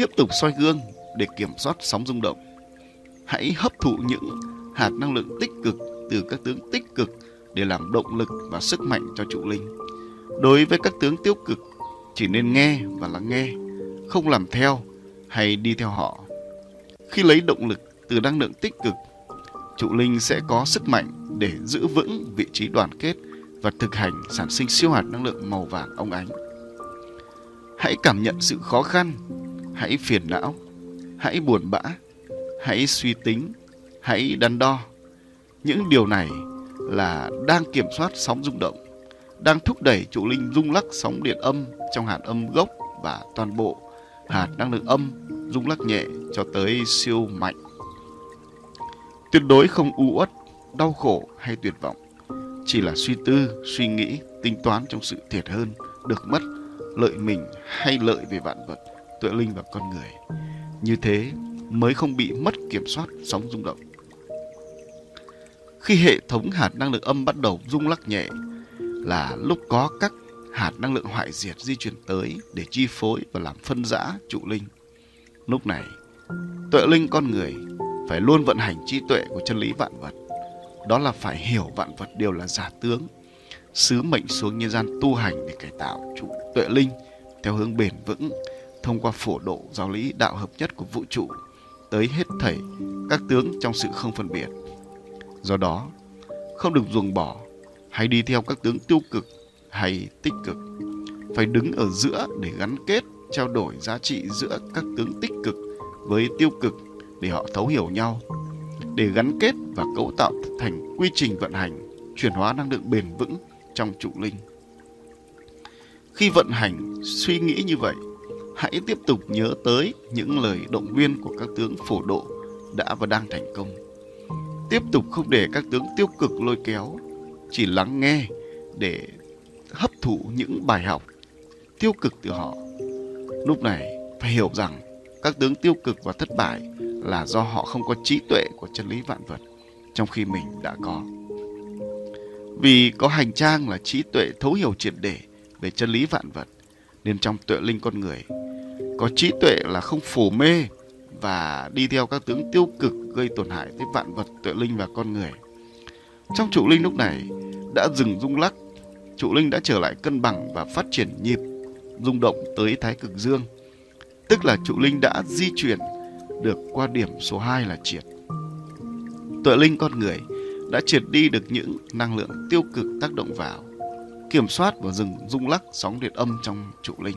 Tiếp tục soi gương để kiểm soát sóng rung động. Hãy hấp thụ những hạt năng lượng tích cực từ các tướng tích cực để làm động lực và sức mạnh cho trụ linh. Đối với các tướng tiêu cực, chỉ nên nghe và lắng nghe không làm theo hay đi theo họ. Khi lấy động lực từ năng lượng tích cực, trụ linh sẽ có sức mạnh để giữ vững vị trí đoàn kết và thực hành sản sinh siêu hạt năng lượng màu vàng óng ánh. Hãy cảm nhận sự khó khăn, hãy phiền não, hãy buồn bã, hãy suy tính, hãy đắn đo. Những điều này là đang kiểm soát sóng rung động, đang thúc đẩy trụ linh rung lắc sóng điện âm trong hạt âm gốc và toàn bộ hạt năng lượng âm rung lắc nhẹ cho tới siêu mạnh. Tuyệt đối không u uất, đau khổ hay tuyệt vọng, chỉ là suy tư, suy nghĩ, tính toán trong sự thiệt hơn, được mất, lợi mình hay lợi về vạn vật, tuệ linh và con người. Như thế mới không bị mất kiểm soát sóng rung động. Khi hệ thống hạt năng lượng âm bắt đầu rung lắc nhẹ là lúc có các hạt năng lượng hoại diệt di chuyển tới để chi phối và làm phân rã trụ linh. Lúc này, tuệ linh con người phải luôn vận hành trí tuệ của chân lý vạn vật. Đó là phải hiểu vạn vật đều là giả tướng, sứ mệnh xuống nhân gian tu hành để cải tạo trụ tuệ linh theo hướng bền vững thông qua phổ độ giáo lý đạo hợp nhất của vũ trụ tới hết thảy các tướng trong sự không phân biệt. Do đó, không được ruồng bỏ hay đi theo các tướng tiêu cực hay tích cực phải đứng ở giữa để gắn kết trao đổi giá trị giữa các tướng tích cực với tiêu cực để họ thấu hiểu nhau để gắn kết và cấu tạo thành quy trình vận hành chuyển hóa năng lượng bền vững trong trụ linh khi vận hành suy nghĩ như vậy hãy tiếp tục nhớ tới những lời động viên của các tướng phổ độ đã và đang thành công tiếp tục không để các tướng tiêu cực lôi kéo, chỉ lắng nghe để hấp thụ những bài học tiêu cực từ họ Lúc này, phải hiểu rằng các tướng tiêu cực và thất bại là do họ không có trí tuệ của chân lý vạn vật trong khi mình đã có. Vì có hành trang là trí tuệ thấu hiểu triệt để về chân lý vạn vật, nên trong tuệ linh con người có trí tuệ là không phủ mê và đi theo các tướng tiêu cực gây tổn hại tới vạn vật tuệ linh và con người. Trong trụ linh lúc này đã dừng rung lắc, trụ linh đã trở lại cân bằng và phát triển nhịp rung động tới thái cực dương. Tức là trụ linh đã di chuyển được qua điểm số 2 là triệt. Tuệ linh con người đã triệt đi được những năng lượng tiêu cực tác động vào, kiểm soát và dừng rung lắc sóng điện âm trong trụ linh.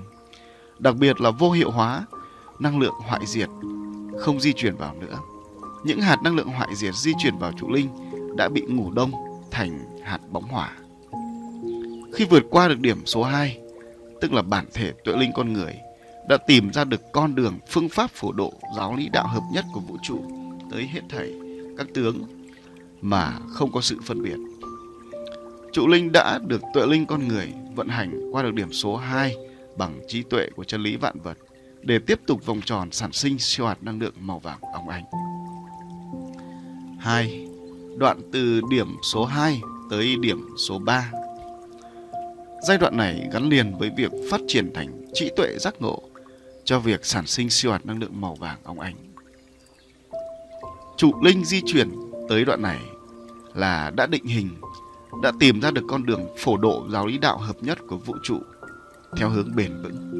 Đặc biệt là vô hiệu hóa năng lượng hoại diệt không di chuyển vào nữa. Những hạt năng lượng hoại diệt di chuyển vào trụ linh đã bị ngủ đông thành hạt bóng hỏa. Khi vượt qua được điểm số 2, tức là bản thể tuệ linh con người, đã tìm ra được con đường phương pháp phổ độ giáo lý đạo hợp nhất của vũ trụ tới hết thảy các tướng mà không có sự phân biệt. Trụ linh đã được tuệ linh con người vận hành qua được điểm số 2 bằng trí tuệ của chân lý vạn vật để tiếp tục vòng tròn sản sinh siêu hạt năng lượng màu vàng óng ánh. 2. Đoạn từ điểm số 2 tới điểm số 3. Giai đoạn này gắn liền với việc phát triển thành trí tuệ giác ngộ cho việc sản sinh siêu hạt năng lượng màu vàng óng ánh. Trụ linh di chuyển tới đoạn này là đã định hình, đã tìm ra được con đường phổ độ giáo lý đạo hợp nhất của vũ trụ theo hướng bền vững.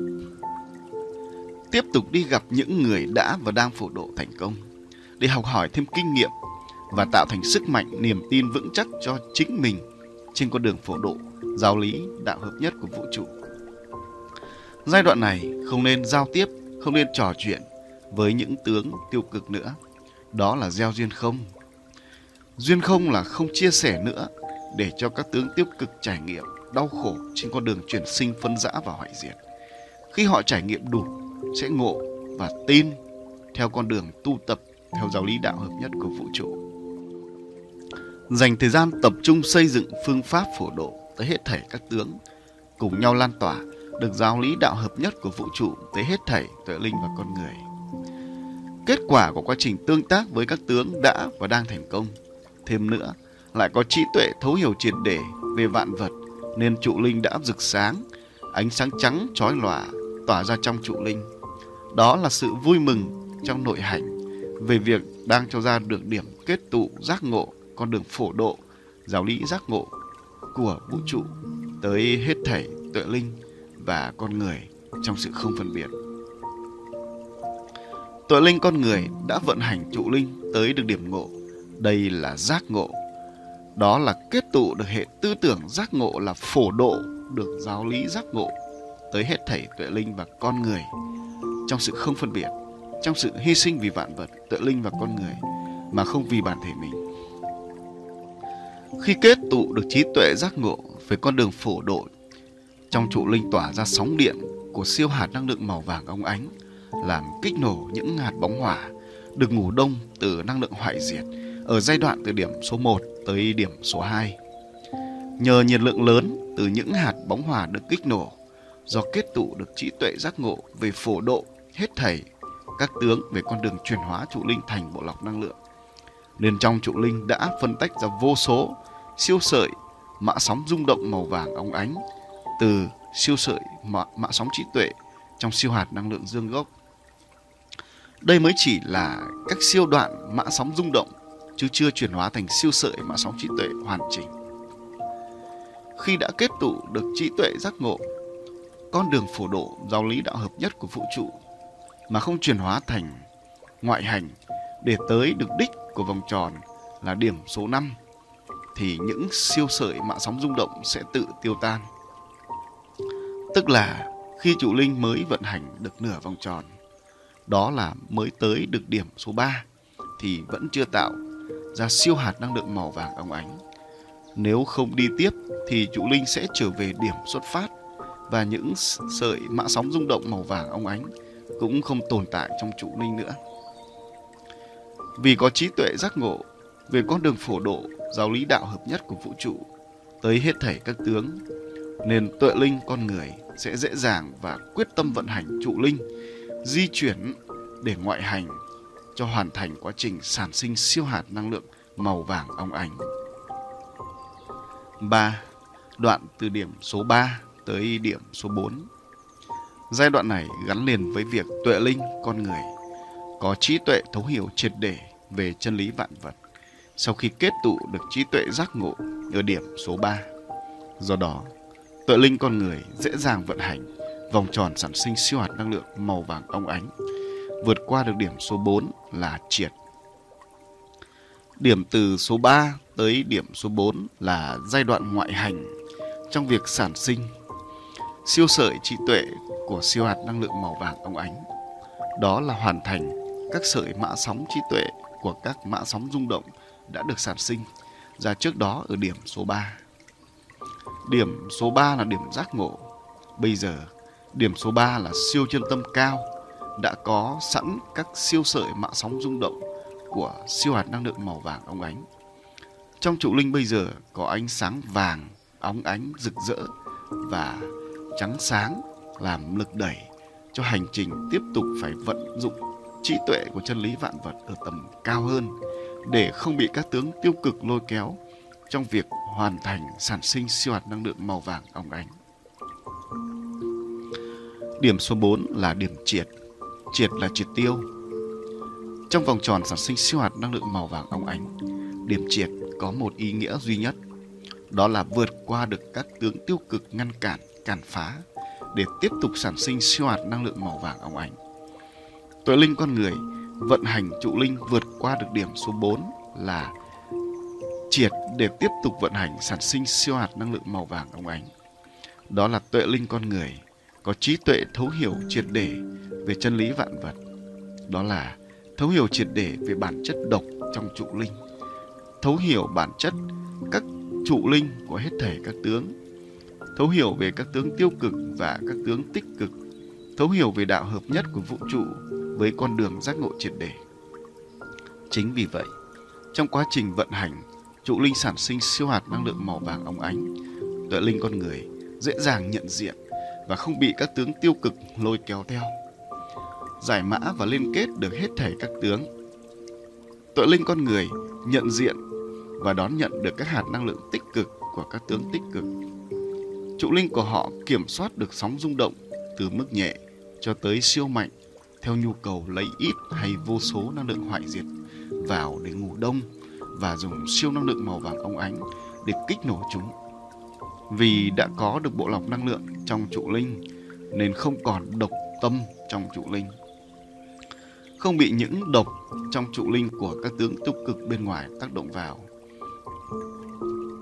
Tiếp tục đi gặp những người đã và đang phổ độ thành công để học hỏi thêm kinh nghiệm và tạo thành sức mạnh niềm tin vững chắc cho chính mình trên con đường phổ độ giáo lý đạo hợp nhất của vũ trụ. Giai đoạn này không nên giao tiếp, không nên trò chuyện với những tướng tiêu cực nữa. Đó là gieo duyên không. Duyên không là không chia sẻ nữa để cho các tướng tiêu cực trải nghiệm đau khổ trên con đường chuyển sinh phân rã và hoại diệt. Khi họ trải nghiệm đủ sẽ ngộ và tin theo con đường tu tập theo giáo lý đạo hợp nhất của vũ trụ. Dành thời gian tập trung xây dựng phương pháp phổ độ tới hết thảy các tướng, cùng nhau lan tỏa được giáo lý đạo hợp nhất của vũ trụ tới hết thảy tuệ linh và con người. Kết quả của quá trình tương tác với các tướng đã và đang thành công. Thêm nữa, lại có trí tuệ thấu hiểu triệt để về vạn vật nên trụ linh đã rực sáng, ánh sáng trắng chói lòa tỏa ra trong trụ linh. Đó là sự vui mừng trong nội hành về việc đang cho ra được điểm kết tụ giác ngộ con đường phổ độ giáo lý giác ngộ của vũ trụ tới hết thảy tuệ linh và con người trong sự không phân biệt. Tuệ linh con người đã vận hành trụ linh tới được điểm ngộ. Đây là giác ngộ. Đó là kết tụ được hệ tư tưởng giác ngộ là phổ độ được giáo lý giác ngộ tới hết thảy tuệ linh và con người trong sự không phân biệt, trong sự hy sinh vì vạn vật, tuệ linh và con người mà không vì bản thể mình. Khi kết tụ được trí tuệ giác ngộ về con đường phổ độ trong trụ linh tỏa ra sóng điện của siêu hạt năng lượng màu vàng óng ánh làm kích nổ những hạt bóng hỏa được ngủ đông từ năng lượng hoại diệt ở giai đoạn từ điểm số 1 tới điểm số 2. Nhờ nhiệt lượng lớn từ những hạt bóng hỏa được kích nổ do kết tụ được trí tuệ giác ngộ về phổ độ hết thảy các tướng về con đường chuyển hóa trụ linh thành bộ lọc năng lượng. Nên trong trụ linh đã phân tách ra vô số siêu sợi mã sóng rung động màu vàng óng ánh từ siêu sợi mã, mã sóng trí tuệ trong siêu hạt năng lượng dương gốc. Đây mới chỉ là các siêu đoạn mã sóng rung động chứ chưa chuyển hóa thành siêu sợi mà sóng trí tuệ hoàn chỉnh. Khi đã kết tụ được trí tuệ giác ngộ, con đường phổ độ giáo lý đạo hợp nhất của vũ trụ mà không chuyển hóa thành ngoại hành để tới được đích của vòng tròn là điểm số 5 thì những siêu sợi mạng sóng rung động sẽ tự tiêu tan. Tức là khi chủ linh mới vận hành được nửa vòng tròn, đó là mới tới được điểm số 3 thì vẫn chưa tạo ra siêu hạt năng lượng màu vàng óng ánh. Nếu không đi tiếp thì trụ linh sẽ trở về điểm xuất phát và những sợi mã sóng rung động màu vàng óng ánh cũng không tồn tại trong trụ linh nữa. Vì có trí tuệ giác ngộ về con đường phổ độ giáo lý đạo hợp nhất của vũ trụ tới hết thảy các tướng nên tuệ linh con người sẽ dễ dàng và quyết tâm vận hành trụ linh, di chuyển để ngoại hành cho hoàn thành quá trình sản sinh siêu hạt năng lượng màu vàng óng ánh. 3. Đoạn từ điểm số 3 tới điểm số 4. Giai đoạn này gắn liền với việc tuệ linh con người có trí tuệ thấu hiểu triệt để về chân lý vạn vật sau khi kết tụ được trí tuệ giác ngộ ở điểm số 3. Do đó, tuệ linh con người dễ dàng vận hành vòng tròn sản sinh siêu hạt năng lượng màu vàng óng ánh, vượt qua được điểm số 4 là triệt. Điểm từ số 3 tới điểm số 4 là giai đoạn ngoại hành trong việc sản sinh siêu sợi trí tuệ của siêu hạt năng lượng màu vàng ông ánh. Đó là hoàn thành các sợi mã sóng trí tuệ của các mã sóng rung động đã được sản sinh ra trước đó ở điểm số 3. Điểm số 3 là điểm giác ngộ. Bây giờ, điểm số 3 là siêu chân tâm cao đã có sẵn các siêu sợi mạ sóng rung động của siêu hạt năng lượng màu vàng óng ánh. Trong trụ linh bây giờ có ánh sáng vàng, óng ánh, rực rỡ và trắng sáng làm lực đẩy cho hành trình tiếp tục phải vận dụng trí tuệ của chân lý vạn vật ở tầm cao hơn để không bị các tướng tiêu cực lôi kéo trong việc hoàn thành sản sinh siêu hạt năng lượng màu vàng óng ánh. Điểm số 4 là điểm triệt. Triệt là triệt tiêu. Trong vòng tròn sản sinh siêu hạt năng lượng màu vàng óng ánh, điểm triệt có một ý nghĩa duy nhất, đó là vượt qua được các tướng tiêu cực ngăn cản, cản phá để tiếp tục sản sinh siêu hạt năng lượng màu vàng óng ánh. Tuệ linh con người vận hành trụ linh vượt qua được điểm số 4 là triệt để tiếp tục vận hành sản sinh siêu hạt năng lượng màu vàng óng ánh. Đó là tuệ linh con người có trí tuệ thấu hiểu triệt để về chân lý vạn vật. Đó là thấu hiểu triệt để về bản chất độc trong trụ linh, thấu hiểu bản chất các trụ linh của hết thể các tướng, thấu hiểu về các tướng tiêu cực và các tướng tích cực, thấu hiểu về đạo hợp nhất của vũ trụ với con đường giác ngộ triệt để. Chính vì vậy, trong quá trình vận hành, trụ linh sản sinh siêu hạt năng lượng màu vàng óng ánh, tuệ linh con người dễ dàng nhận diện và không bị các tướng tiêu cực lôi kéo theo. Giải mã và liên kết được hết thảy các tướng. tội linh con người nhận diện và đón nhận được các hạt năng lượng tích cực của các tướng tích cực. Trụ linh của họ kiểm soát được sóng rung động từ mức nhẹ cho tới siêu mạnh theo nhu cầu lấy ít hay vô số năng lượng hoại diệt vào để ngủ đông và dùng siêu năng lượng màu vàng óng ánh để kích nổ chúng. Vì đã có được bộ lọc năng lượng trong trụ linh nên không còn độc tâm trong trụ linh. Không bị những độc trong trụ linh của các tướng tiêu cực bên ngoài tác động vào.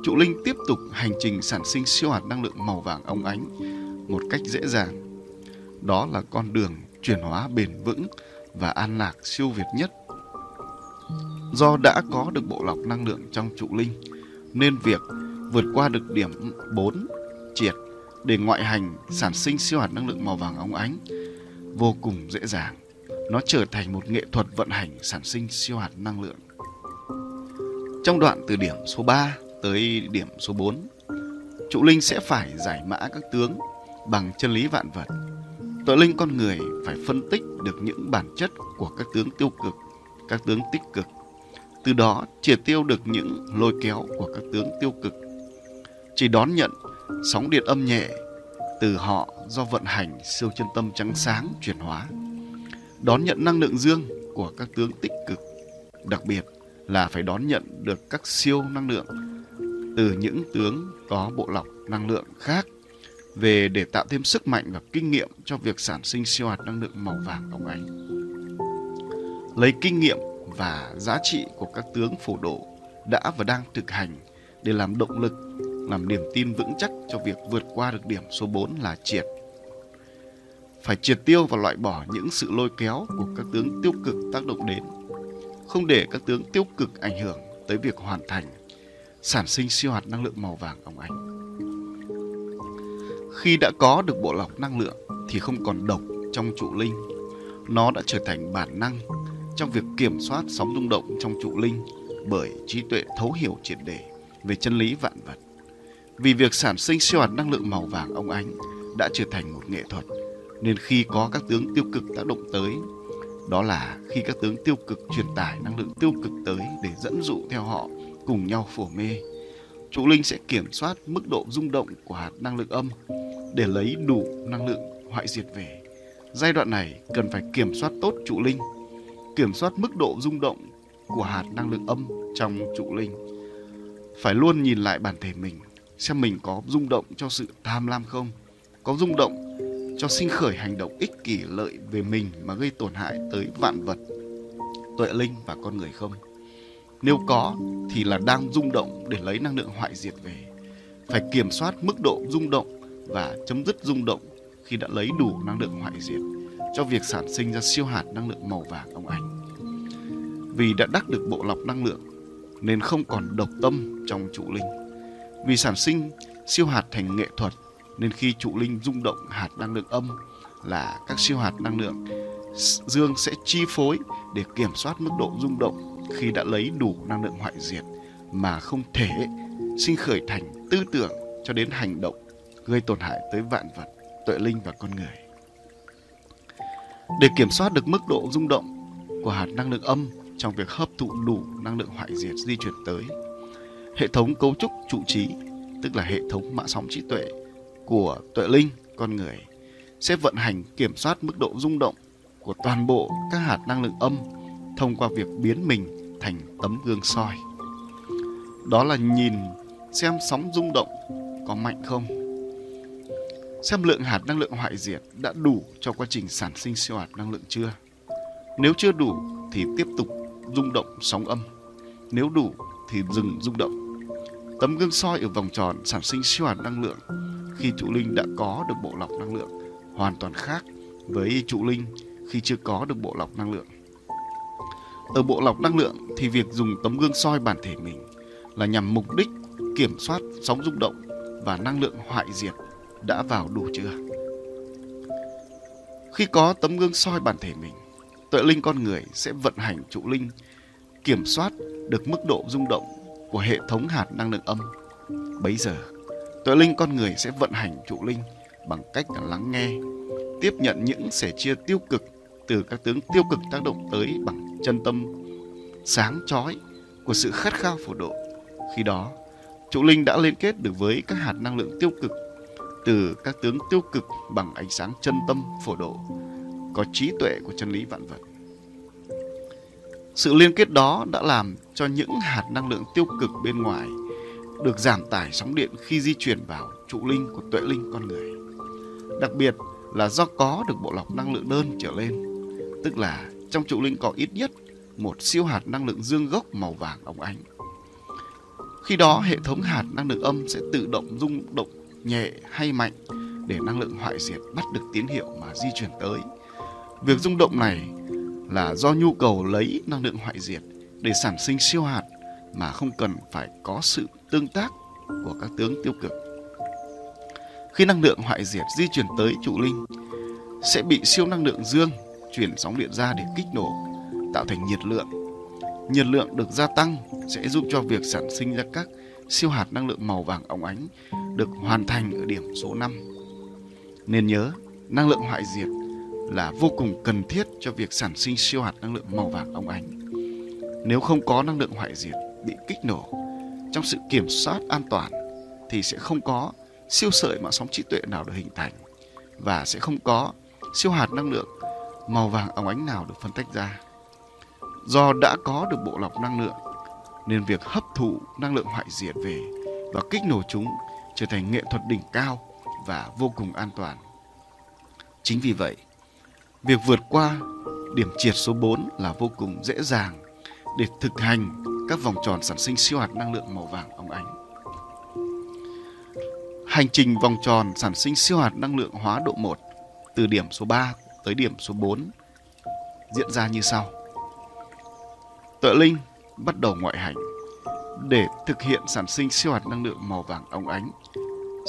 Trụ linh tiếp tục hành trình sản sinh siêu hạt năng lượng màu vàng óng ánh một cách dễ dàng. Đó là con đường chuyển hóa bền vững và an lạc siêu việt nhất. Do đã có được bộ lọc năng lượng trong trụ linh, nên việc vượt qua được điểm 4 triệt để ngoại hành sản sinh siêu hạt năng lượng màu vàng óng ánh vô cùng dễ dàng. Nó trở thành một nghệ thuật vận hành sản sinh siêu hạt năng lượng. Trong đoạn từ điểm số 3 tới điểm số 4, trụ linh sẽ phải giải mã các tướng bằng chân lý vạn vật Tội linh con người phải phân tích được những bản chất của các tướng tiêu cực, các tướng tích cực. Từ đó triệt tiêu được những lôi kéo của các tướng tiêu cực. Chỉ đón nhận sóng điện âm nhẹ từ họ do vận hành siêu chân tâm trắng sáng chuyển hóa. Đón nhận năng lượng dương của các tướng tích cực. Đặc biệt là phải đón nhận được các siêu năng lượng từ những tướng có bộ lọc năng lượng khác về để tạo thêm sức mạnh và kinh nghiệm cho việc sản sinh siêu hạt năng lượng màu vàng óng ánh. Lấy kinh nghiệm và giá trị của các tướng phổ độ đã và đang thực hành để làm động lực, làm niềm tin vững chắc cho việc vượt qua được điểm số 4 là triệt. Phải triệt tiêu và loại bỏ những sự lôi kéo của các tướng tiêu cực tác động đến, không để các tướng tiêu cực ảnh hưởng tới việc hoàn thành sản sinh siêu hạt năng lượng màu vàng óng ánh. Khi đã có được bộ lọc năng lượng thì không còn độc trong trụ linh. Nó đã trở thành bản năng trong việc kiểm soát sóng rung động trong trụ linh bởi trí tuệ thấu hiểu triệt để về chân lý vạn vật. Vì việc sản sinh siêu hạt năng lượng màu vàng ông ánh đã trở thành một nghệ thuật, nên khi có các tướng tiêu cực tác động tới, đó là khi các tướng tiêu cực truyền tải năng lượng tiêu cực tới để dẫn dụ theo họ cùng nhau phổ mê. Trụ linh sẽ kiểm soát mức độ rung động của hạt năng lượng âm để lấy đủ năng lượng hoại diệt về. Giai đoạn này cần phải kiểm soát tốt trụ linh, kiểm soát mức độ rung động của hạt năng lượng âm trong trụ linh. Phải luôn nhìn lại bản thể mình, xem mình có rung động cho sự tham lam không, có rung động cho sinh khởi hành động ích kỷ lợi về mình mà gây tổn hại tới vạn vật, tuệ linh và con người không. Nếu có thì là đang rung động để lấy năng lượng hoại diệt về. Phải kiểm soát mức độ rung động và chấm dứt rung động khi đã lấy đủ năng lượng hoại diệt cho việc sản sinh ra siêu hạt năng lượng màu vàng ông ánh. Vì đã đắc được bộ lọc năng lượng nên không còn độc tâm trong trụ linh. Vì sản sinh siêu hạt thành nghệ thuật nên khi trụ linh rung động hạt năng lượng âm là các siêu hạt năng lượng dương sẽ chi phối để kiểm soát mức độ rung động khi đã lấy đủ năng lượng hoại diệt mà không thể sinh khởi thành tư tưởng cho đến hành động gây tổn hại tới vạn vật, tuệ linh và con người. Để kiểm soát được mức độ rung động của hạt năng lượng âm trong việc hấp thụ đủ năng lượng hoại diệt di chuyển tới, hệ thống cấu trúc trụ trí, tức là hệ thống mã sóng trí tuệ của tuệ linh con người sẽ vận hành kiểm soát mức độ rung động của toàn bộ các hạt năng lượng âm thông qua việc biến mình thành tấm gương soi. Đó là nhìn xem sóng rung động có mạnh không xem lượng hạt năng lượng hoại diệt đã đủ cho quá trình sản sinh siêu hạt năng lượng chưa. Nếu chưa đủ thì tiếp tục rung động sóng âm. Nếu đủ thì dừng rung động. Tấm gương soi ở vòng tròn sản sinh siêu hạt năng lượng khi trụ linh đã có được bộ lọc năng lượng hoàn toàn khác với trụ linh khi chưa có được bộ lọc năng lượng. Ở bộ lọc năng lượng thì việc dùng tấm gương soi bản thể mình là nhằm mục đích kiểm soát sóng rung động và năng lượng hoại diệt đã vào đủ chưa? Khi có tấm gương soi bản thể mình, tuệ linh con người sẽ vận hành trụ linh, kiểm soát được mức độ rung động của hệ thống hạt năng lượng âm. Bấy giờ, tuệ linh con người sẽ vận hành trụ linh bằng cách lắng nghe, tiếp nhận những sẻ chia tiêu cực từ các tướng tiêu cực tác động tới bằng chân tâm sáng chói của sự khát khao phổ độ. Khi đó, trụ linh đã liên kết được với các hạt năng lượng tiêu cực từ các tướng tiêu cực bằng ánh sáng chân tâm phổ độ, có trí tuệ của chân lý vạn vật. Sự liên kết đó đã làm cho những hạt năng lượng tiêu cực bên ngoài được giảm tải sóng điện khi di chuyển vào trụ linh của tuệ linh con người. Đặc biệt là do có được bộ lọc năng lượng đơn trở lên, tức là trong trụ linh có ít nhất một siêu hạt năng lượng dương gốc màu vàng óng ánh. Khi đó hệ thống hạt năng lượng âm sẽ tự động rung động nhẹ hay mạnh để năng lượng hoại diệt bắt được tín hiệu mà di chuyển tới. Việc rung động này là do nhu cầu lấy năng lượng hoại diệt để sản sinh siêu hạt mà không cần phải có sự tương tác của các tướng tiêu cực. Khi năng lượng hoại diệt di chuyển tới trụ linh sẽ bị siêu năng lượng dương chuyển sóng điện ra để kích nổ, tạo thành nhiệt lượng. Nhiệt lượng được gia tăng sẽ giúp cho việc sản sinh ra các siêu hạt năng lượng màu vàng óng ánh được hoàn thành ở điểm số 5. Nên nhớ, năng lượng hoại diệt là vô cùng cần thiết cho việc sản sinh siêu hạt năng lượng màu vàng óng ánh. Nếu không có năng lượng hoại diệt bị kích nổ trong sự kiểm soát an toàn thì sẽ không có siêu sợi mạng sóng trí tuệ nào được hình thành và sẽ không có siêu hạt năng lượng màu vàng óng ánh nào được phân tách ra. Do đã có được bộ lọc năng lượng nên việc hấp thụ năng lượng hoại diệt về và kích nổ chúng trở thành nghệ thuật đỉnh cao và vô cùng an toàn. Chính vì vậy, việc vượt qua điểm triệt số 4 là vô cùng dễ dàng để thực hành các vòng tròn sản sinh siêu hạt năng lượng màu vàng óng ánh. Hành trình vòng tròn sản sinh siêu hạt năng lượng hóa độ 1 từ điểm số 3 tới điểm số 4 diễn ra như sau. Tuệ Linh bắt đầu ngoại hành để thực hiện sản sinh siêu hạt năng lượng màu vàng óng ánh.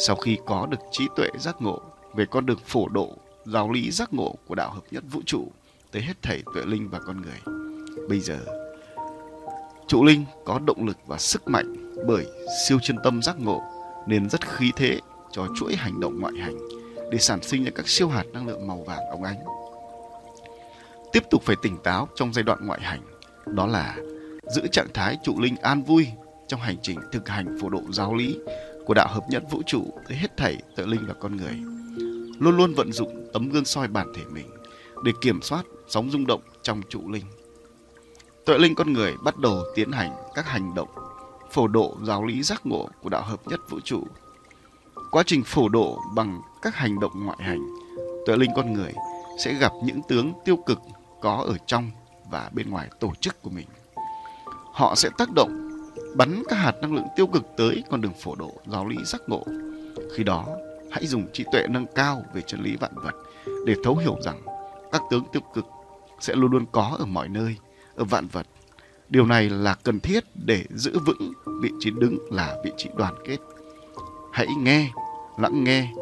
Sau khi có được trí tuệ giác ngộ về con đường phổ độ giáo lý giác ngộ của đạo hợp nhất vũ trụ tới hết thảy tuệ linh và con người. Bây giờ, trụ linh có động lực và sức mạnh bởi siêu chân tâm giác ngộ nên rất khí thế cho chuỗi hành động ngoại hành để sản sinh ra các siêu hạt năng lượng màu vàng óng ánh. Tiếp tục phải tỉnh táo trong giai đoạn ngoại hành, đó là giữ trạng thái trụ linh an vui trong hành trình thực hành phổ độ giáo lý của đạo hợp nhất vũ trụ tới hết thảy tự linh và con người. Luôn luôn vận dụng tấm gương soi bản thể mình để kiểm soát sóng rung động trong trụ linh. Tuệ linh con người bắt đầu tiến hành các hành động phổ độ giáo lý giác ngộ của đạo hợp nhất vũ trụ. Quá trình phổ độ bằng các hành động ngoại hành, tuệ linh con người sẽ gặp những tướng tiêu cực có ở trong và bên ngoài tổ chức của mình. Họ sẽ tác động bắn các hạt năng lượng tiêu cực tới con đường phổ độ giáo lý giác ngộ. Khi đó, hãy dùng trí tuệ nâng cao về chân lý vạn vật để thấu hiểu rằng các tướng tiêu cực sẽ luôn luôn có ở mọi nơi, ở vạn vật. Điều này là cần thiết để giữ vững vị trí đứng là vị trí đoàn kết. Hãy nghe, lắng nghe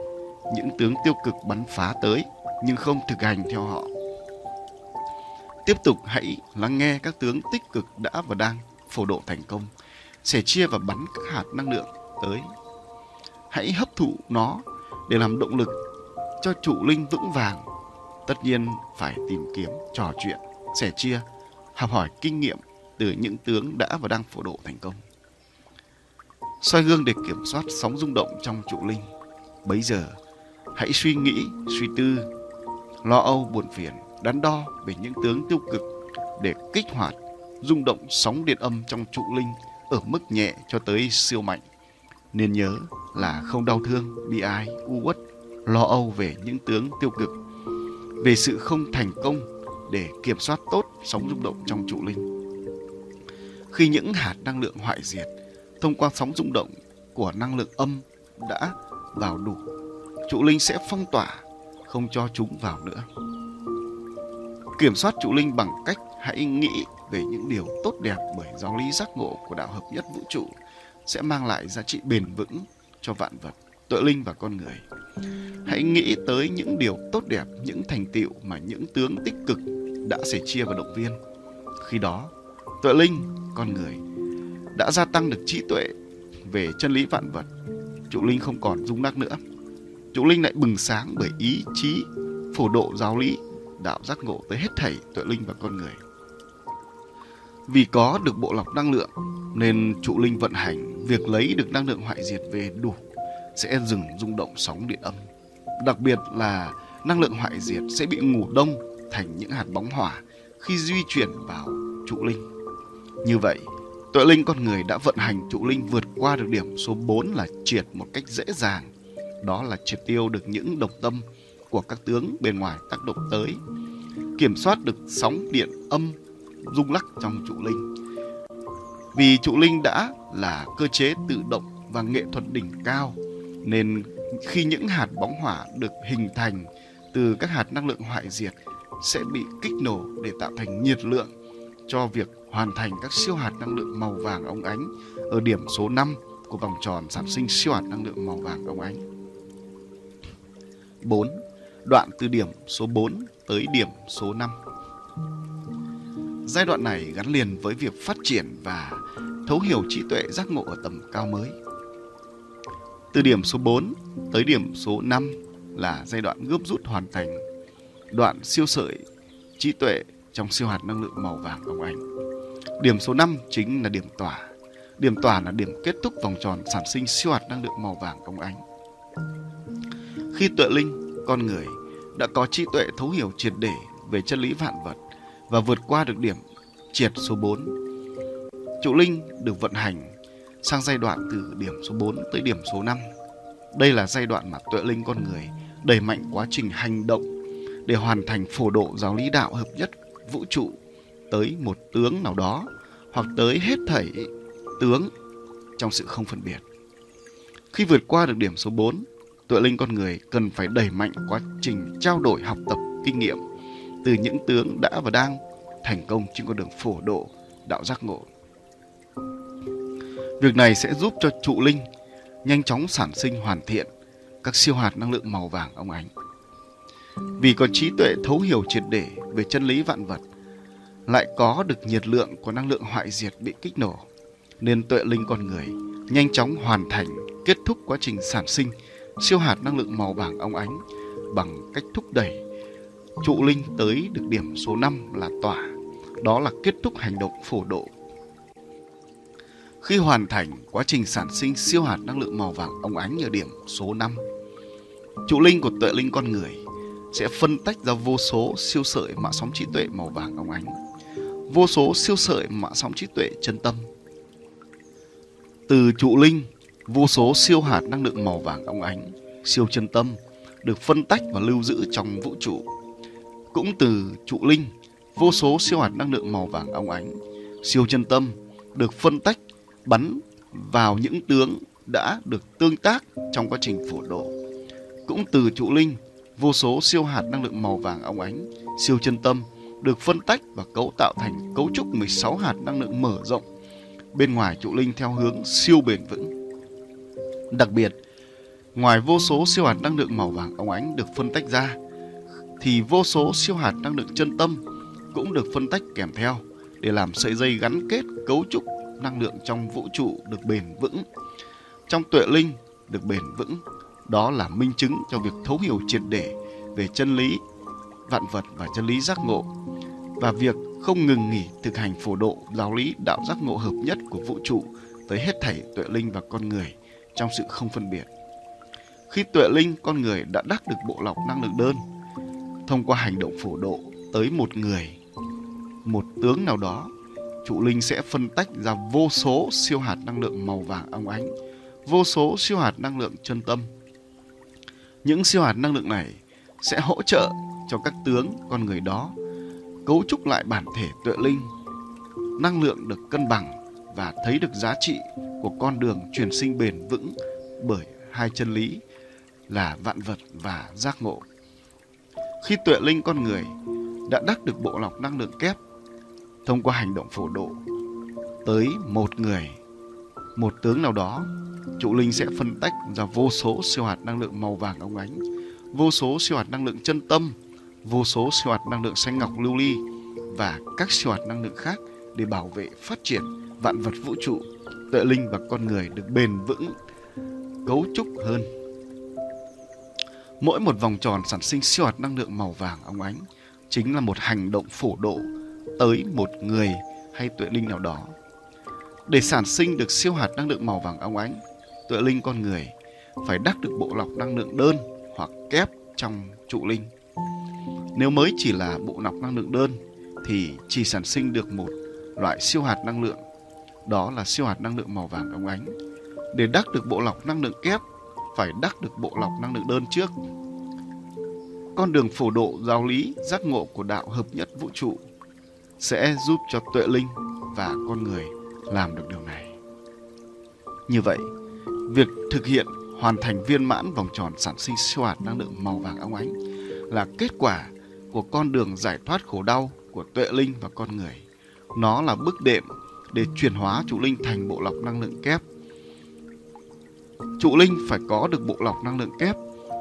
những tướng tiêu cực bắn phá tới nhưng không thực hành theo họ. Tiếp tục hãy lắng nghe các tướng tích cực đã và đang phổ độ thành công, sẻ chia và bắn các hạt năng lượng tới. Hãy hấp thụ nó để làm động lực cho trụ linh vững vàng. Tất nhiên phải tìm kiếm, trò chuyện, sẻ chia, học hỏi kinh nghiệm từ những tướng đã và đang phổ độ thành công. soi gương để kiểm soát sóng rung động trong trụ linh. Bấy giờ, hãy suy nghĩ, suy tư, lo âu buồn phiền, đắn đo về những tướng tiêu cực để kích hoạt rung động sóng điện âm trong trụ linh ở mức nhẹ cho tới siêu mạnh. Nên nhớ là không đau thương, bi ai, u uất, lo âu về những tướng tiêu cực, về sự không thành công để kiểm soát tốt sóng rung động trong trụ linh. Khi những hạt năng lượng hoại diệt thông qua sóng rung động của năng lượng âm đã vào đủ, trụ linh sẽ phong tỏa, không cho chúng vào nữa. Kiểm soát trụ linh bằng cách hãy nghĩ về những điều tốt đẹp bởi giáo lý giác ngộ của đạo hợp nhất vũ trụ sẽ mang lại giá trị bền vững cho vạn vật, tội linh và con người. Hãy nghĩ tới những điều tốt đẹp, những thành tựu mà những tướng tích cực đã sẻ chia và động viên. Khi đó, tội linh, con người đã gia tăng được trí tuệ về chân lý vạn vật. Trụ linh không còn rung lắc nữa. Trụ linh lại bừng sáng bởi ý chí phổ độ giáo lý, đạo giác ngộ tới hết thảy tội linh và con người. Vì có được bộ lọc năng lượng nên trụ linh vận hành việc lấy được năng lượng hoại diệt về đủ sẽ dừng rung động sóng điện âm. Đặc biệt là năng lượng hoại diệt sẽ bị ngủ đông thành những hạt bóng hỏa khi di chuyển vào trụ linh. Như vậy, tuệ linh con người đã vận hành trụ linh vượt qua được điểm số 4 là triệt một cách dễ dàng. Đó là triệt tiêu được những độc tâm của các tướng bên ngoài tác động tới, kiểm soát được sóng điện âm rung lắc trong trụ linh. Vì trụ linh đã là cơ chế tự động và nghệ thuật đỉnh cao, nên khi những hạt bóng hỏa được hình thành từ các hạt năng lượng hoại diệt sẽ bị kích nổ để tạo thành nhiệt lượng cho việc hoàn thành các siêu hạt năng lượng màu vàng óng ánh ở điểm số 5 của vòng tròn sản sinh siêu hạt năng lượng màu vàng óng ánh. 4. Đoạn từ điểm số 4 tới điểm số 5. Giai đoạn này gắn liền với việc phát triển và thấu hiểu trí tuệ giác ngộ ở tầm cao mới. Từ điểm số 4 tới điểm số 5 là giai đoạn gấp rút hoàn thành đoạn siêu sợi trí tuệ trong siêu hạt năng lượng màu vàng ông ánh. Điểm số 5 chính là điểm tỏa. Điểm tỏa là điểm kết thúc vòng tròn sản sinh siêu hạt năng lượng màu vàng ông ánh. Khi tuệ linh, con người đã có trí tuệ thấu hiểu triệt để về chân lý vạn vật và vượt qua được điểm triệt số 4. Trụ linh được vận hành sang giai đoạn từ điểm số 4 tới điểm số 5. Đây là giai đoạn mà tuệ linh con người đẩy mạnh quá trình hành động để hoàn thành phổ độ giáo lý đạo hợp nhất vũ trụ tới một tướng nào đó hoặc tới hết thảy tướng trong sự không phân biệt. Khi vượt qua được điểm số 4, tuệ linh con người cần phải đẩy mạnh quá trình trao đổi học tập kinh nghiệm từ những tướng đã và đang thành công trên con đường phổ độ đạo giác ngộ. Việc này sẽ giúp cho trụ linh nhanh chóng sản sinh hoàn thiện các siêu hạt năng lượng màu vàng ông ánh. Vì có trí tuệ thấu hiểu triệt để về chân lý vạn vật, lại có được nhiệt lượng của năng lượng hoại diệt bị kích nổ, nên tuệ linh con người nhanh chóng hoàn thành kết thúc quá trình sản sinh siêu hạt năng lượng màu vàng ông ánh bằng cách thúc đẩy trụ linh tới được điểm số 5 là tỏa. Đó là kết thúc hành động phổ độ. Khi hoàn thành quá trình sản sinh siêu hạt năng lượng màu vàng óng ánh ở điểm số 5, trụ linh của tuệ linh con người sẽ phân tách ra vô số siêu sợi mạng sóng trí tuệ màu vàng óng ánh, vô số siêu sợi mạng sóng trí tuệ chân tâm. Từ trụ linh, vô số siêu hạt năng lượng màu vàng óng ánh, siêu chân tâm được phân tách và lưu giữ trong vũ trụ. Cũng từ trụ linh, vô số siêu hạt năng lượng màu vàng óng ánh, siêu chân tâm được phân tách, bắn vào những tướng đã được tương tác trong quá trình phổ độ. Cũng từ trụ linh, vô số siêu hạt năng lượng màu vàng óng ánh, siêu chân tâm được phân tách và cấu tạo thành cấu trúc 16 hạt năng lượng mở rộng bên ngoài trụ linh theo hướng siêu bền vững. Đặc biệt, Ngoài vô số siêu hạt năng lượng màu vàng óng ánh được phân tách ra, thì vô số siêu hạt năng lượng chân tâm cũng được phân tách kèm theo để làm sợi dây gắn kết cấu trúc năng lượng trong vũ trụ được bền vững. Trong tuệ linh được bền vững, đó là minh chứng cho việc thấu hiểu triệt để về chân lý vạn vật và chân lý giác ngộ và việc không ngừng nghỉ thực hành phổ độ giáo lý đạo giác ngộ hợp nhất của vũ trụ tới hết thảy tuệ linh và con người trong sự không phân biệt. Khi tuệ linh con người đã đắc được bộ lọc năng lượng đơn thông qua hành động phổ độ tới một người, một tướng nào đó, trụ linh sẽ phân tách ra vô số siêu hạt năng lượng màu vàng óng ánh, vô số siêu hạt năng lượng chân tâm. Những siêu hạt năng lượng này sẽ hỗ trợ cho các tướng con người đó cấu trúc lại bản thể tuệ linh, năng lượng được cân bằng và thấy được giá trị của con đường truyền sinh bền vững bởi hai chân lý là vạn vật và giác ngộ. Khi tuệ linh con người đã đắc được bộ lọc năng lượng kép thông qua hành động phổ độ tới một người, một tướng nào đó, trụ linh sẽ phân tách ra vô số siêu hạt năng lượng màu vàng óng ánh, vô số siêu hạt năng lượng chân tâm, vô số siêu hạt năng lượng xanh ngọc lưu ly và các siêu hạt năng lượng khác để bảo vệ phát triển vạn vật vũ trụ, tuệ linh và con người được bền vững, cấu trúc hơn. Mỗi một vòng tròn sản sinh siêu hạt năng lượng màu vàng óng ánh chính là một hành động phổ độ tới một người hay tuệ linh nào đó. Để sản sinh được siêu hạt năng lượng màu vàng óng ánh, tuệ linh con người phải đắc được bộ lọc năng lượng đơn hoặc kép trong trụ linh. Nếu mới chỉ là bộ lọc năng lượng đơn thì chỉ sản sinh được một loại siêu hạt năng lượng, đó là siêu hạt năng lượng màu vàng óng ánh. Để đắc được bộ lọc năng lượng kép phải đắc được bộ lọc năng lượng đơn trước. Con đường phổ độ giáo lý giác ngộ của đạo hợp nhất vũ trụ sẽ giúp cho tuệ linh và con người làm được điều này. Như vậy, việc thực hiện hoàn thành viên mãn vòng tròn sản sinh siêu hạt năng lượng màu vàng óng ánh là kết quả của con đường giải thoát khổ đau của tuệ linh và con người. Nó là bước đệm để chuyển hóa trụ linh thành bộ lọc năng lượng kép trụ linh phải có được bộ lọc năng lượng kép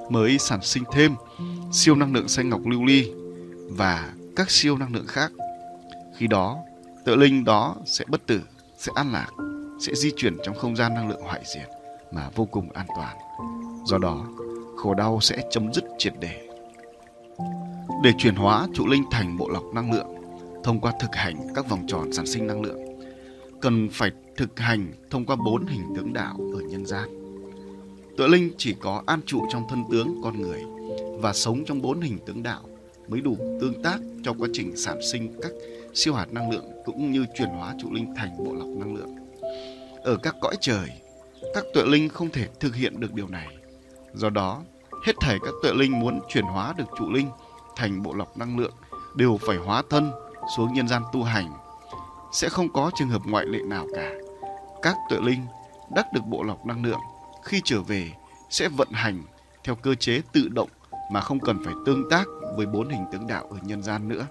mới sản sinh thêm siêu năng lượng xanh ngọc lưu ly và các siêu năng lượng khác. Khi đó, tự linh đó sẽ bất tử, sẽ an lạc, sẽ di chuyển trong không gian năng lượng hoại diệt mà vô cùng an toàn. Do đó, khổ đau sẽ chấm dứt triệt để. Để chuyển hóa trụ linh thành bộ lọc năng lượng thông qua thực hành các vòng tròn sản sinh năng lượng, cần phải thực hành thông qua bốn hình tướng đạo ở nhân gian. Tuệ linh chỉ có an trụ trong thân tướng con người và sống trong bốn hình tướng đạo mới đủ tương tác cho quá trình sản sinh các siêu hạt năng lượng cũng như chuyển hóa trụ linh thành bộ lọc năng lượng. Ở các cõi trời, các tuệ linh không thể thực hiện được điều này. Do đó, hết thảy các tuệ linh muốn chuyển hóa được trụ linh thành bộ lọc năng lượng đều phải hóa thân xuống nhân gian tu hành. Sẽ không có trường hợp ngoại lệ nào cả. Các tuệ linh đắc được bộ lọc năng lượng khi trở về sẽ vận hành theo cơ chế tự động mà không cần phải tương tác với bốn hình tướng đạo ở nhân gian nữa.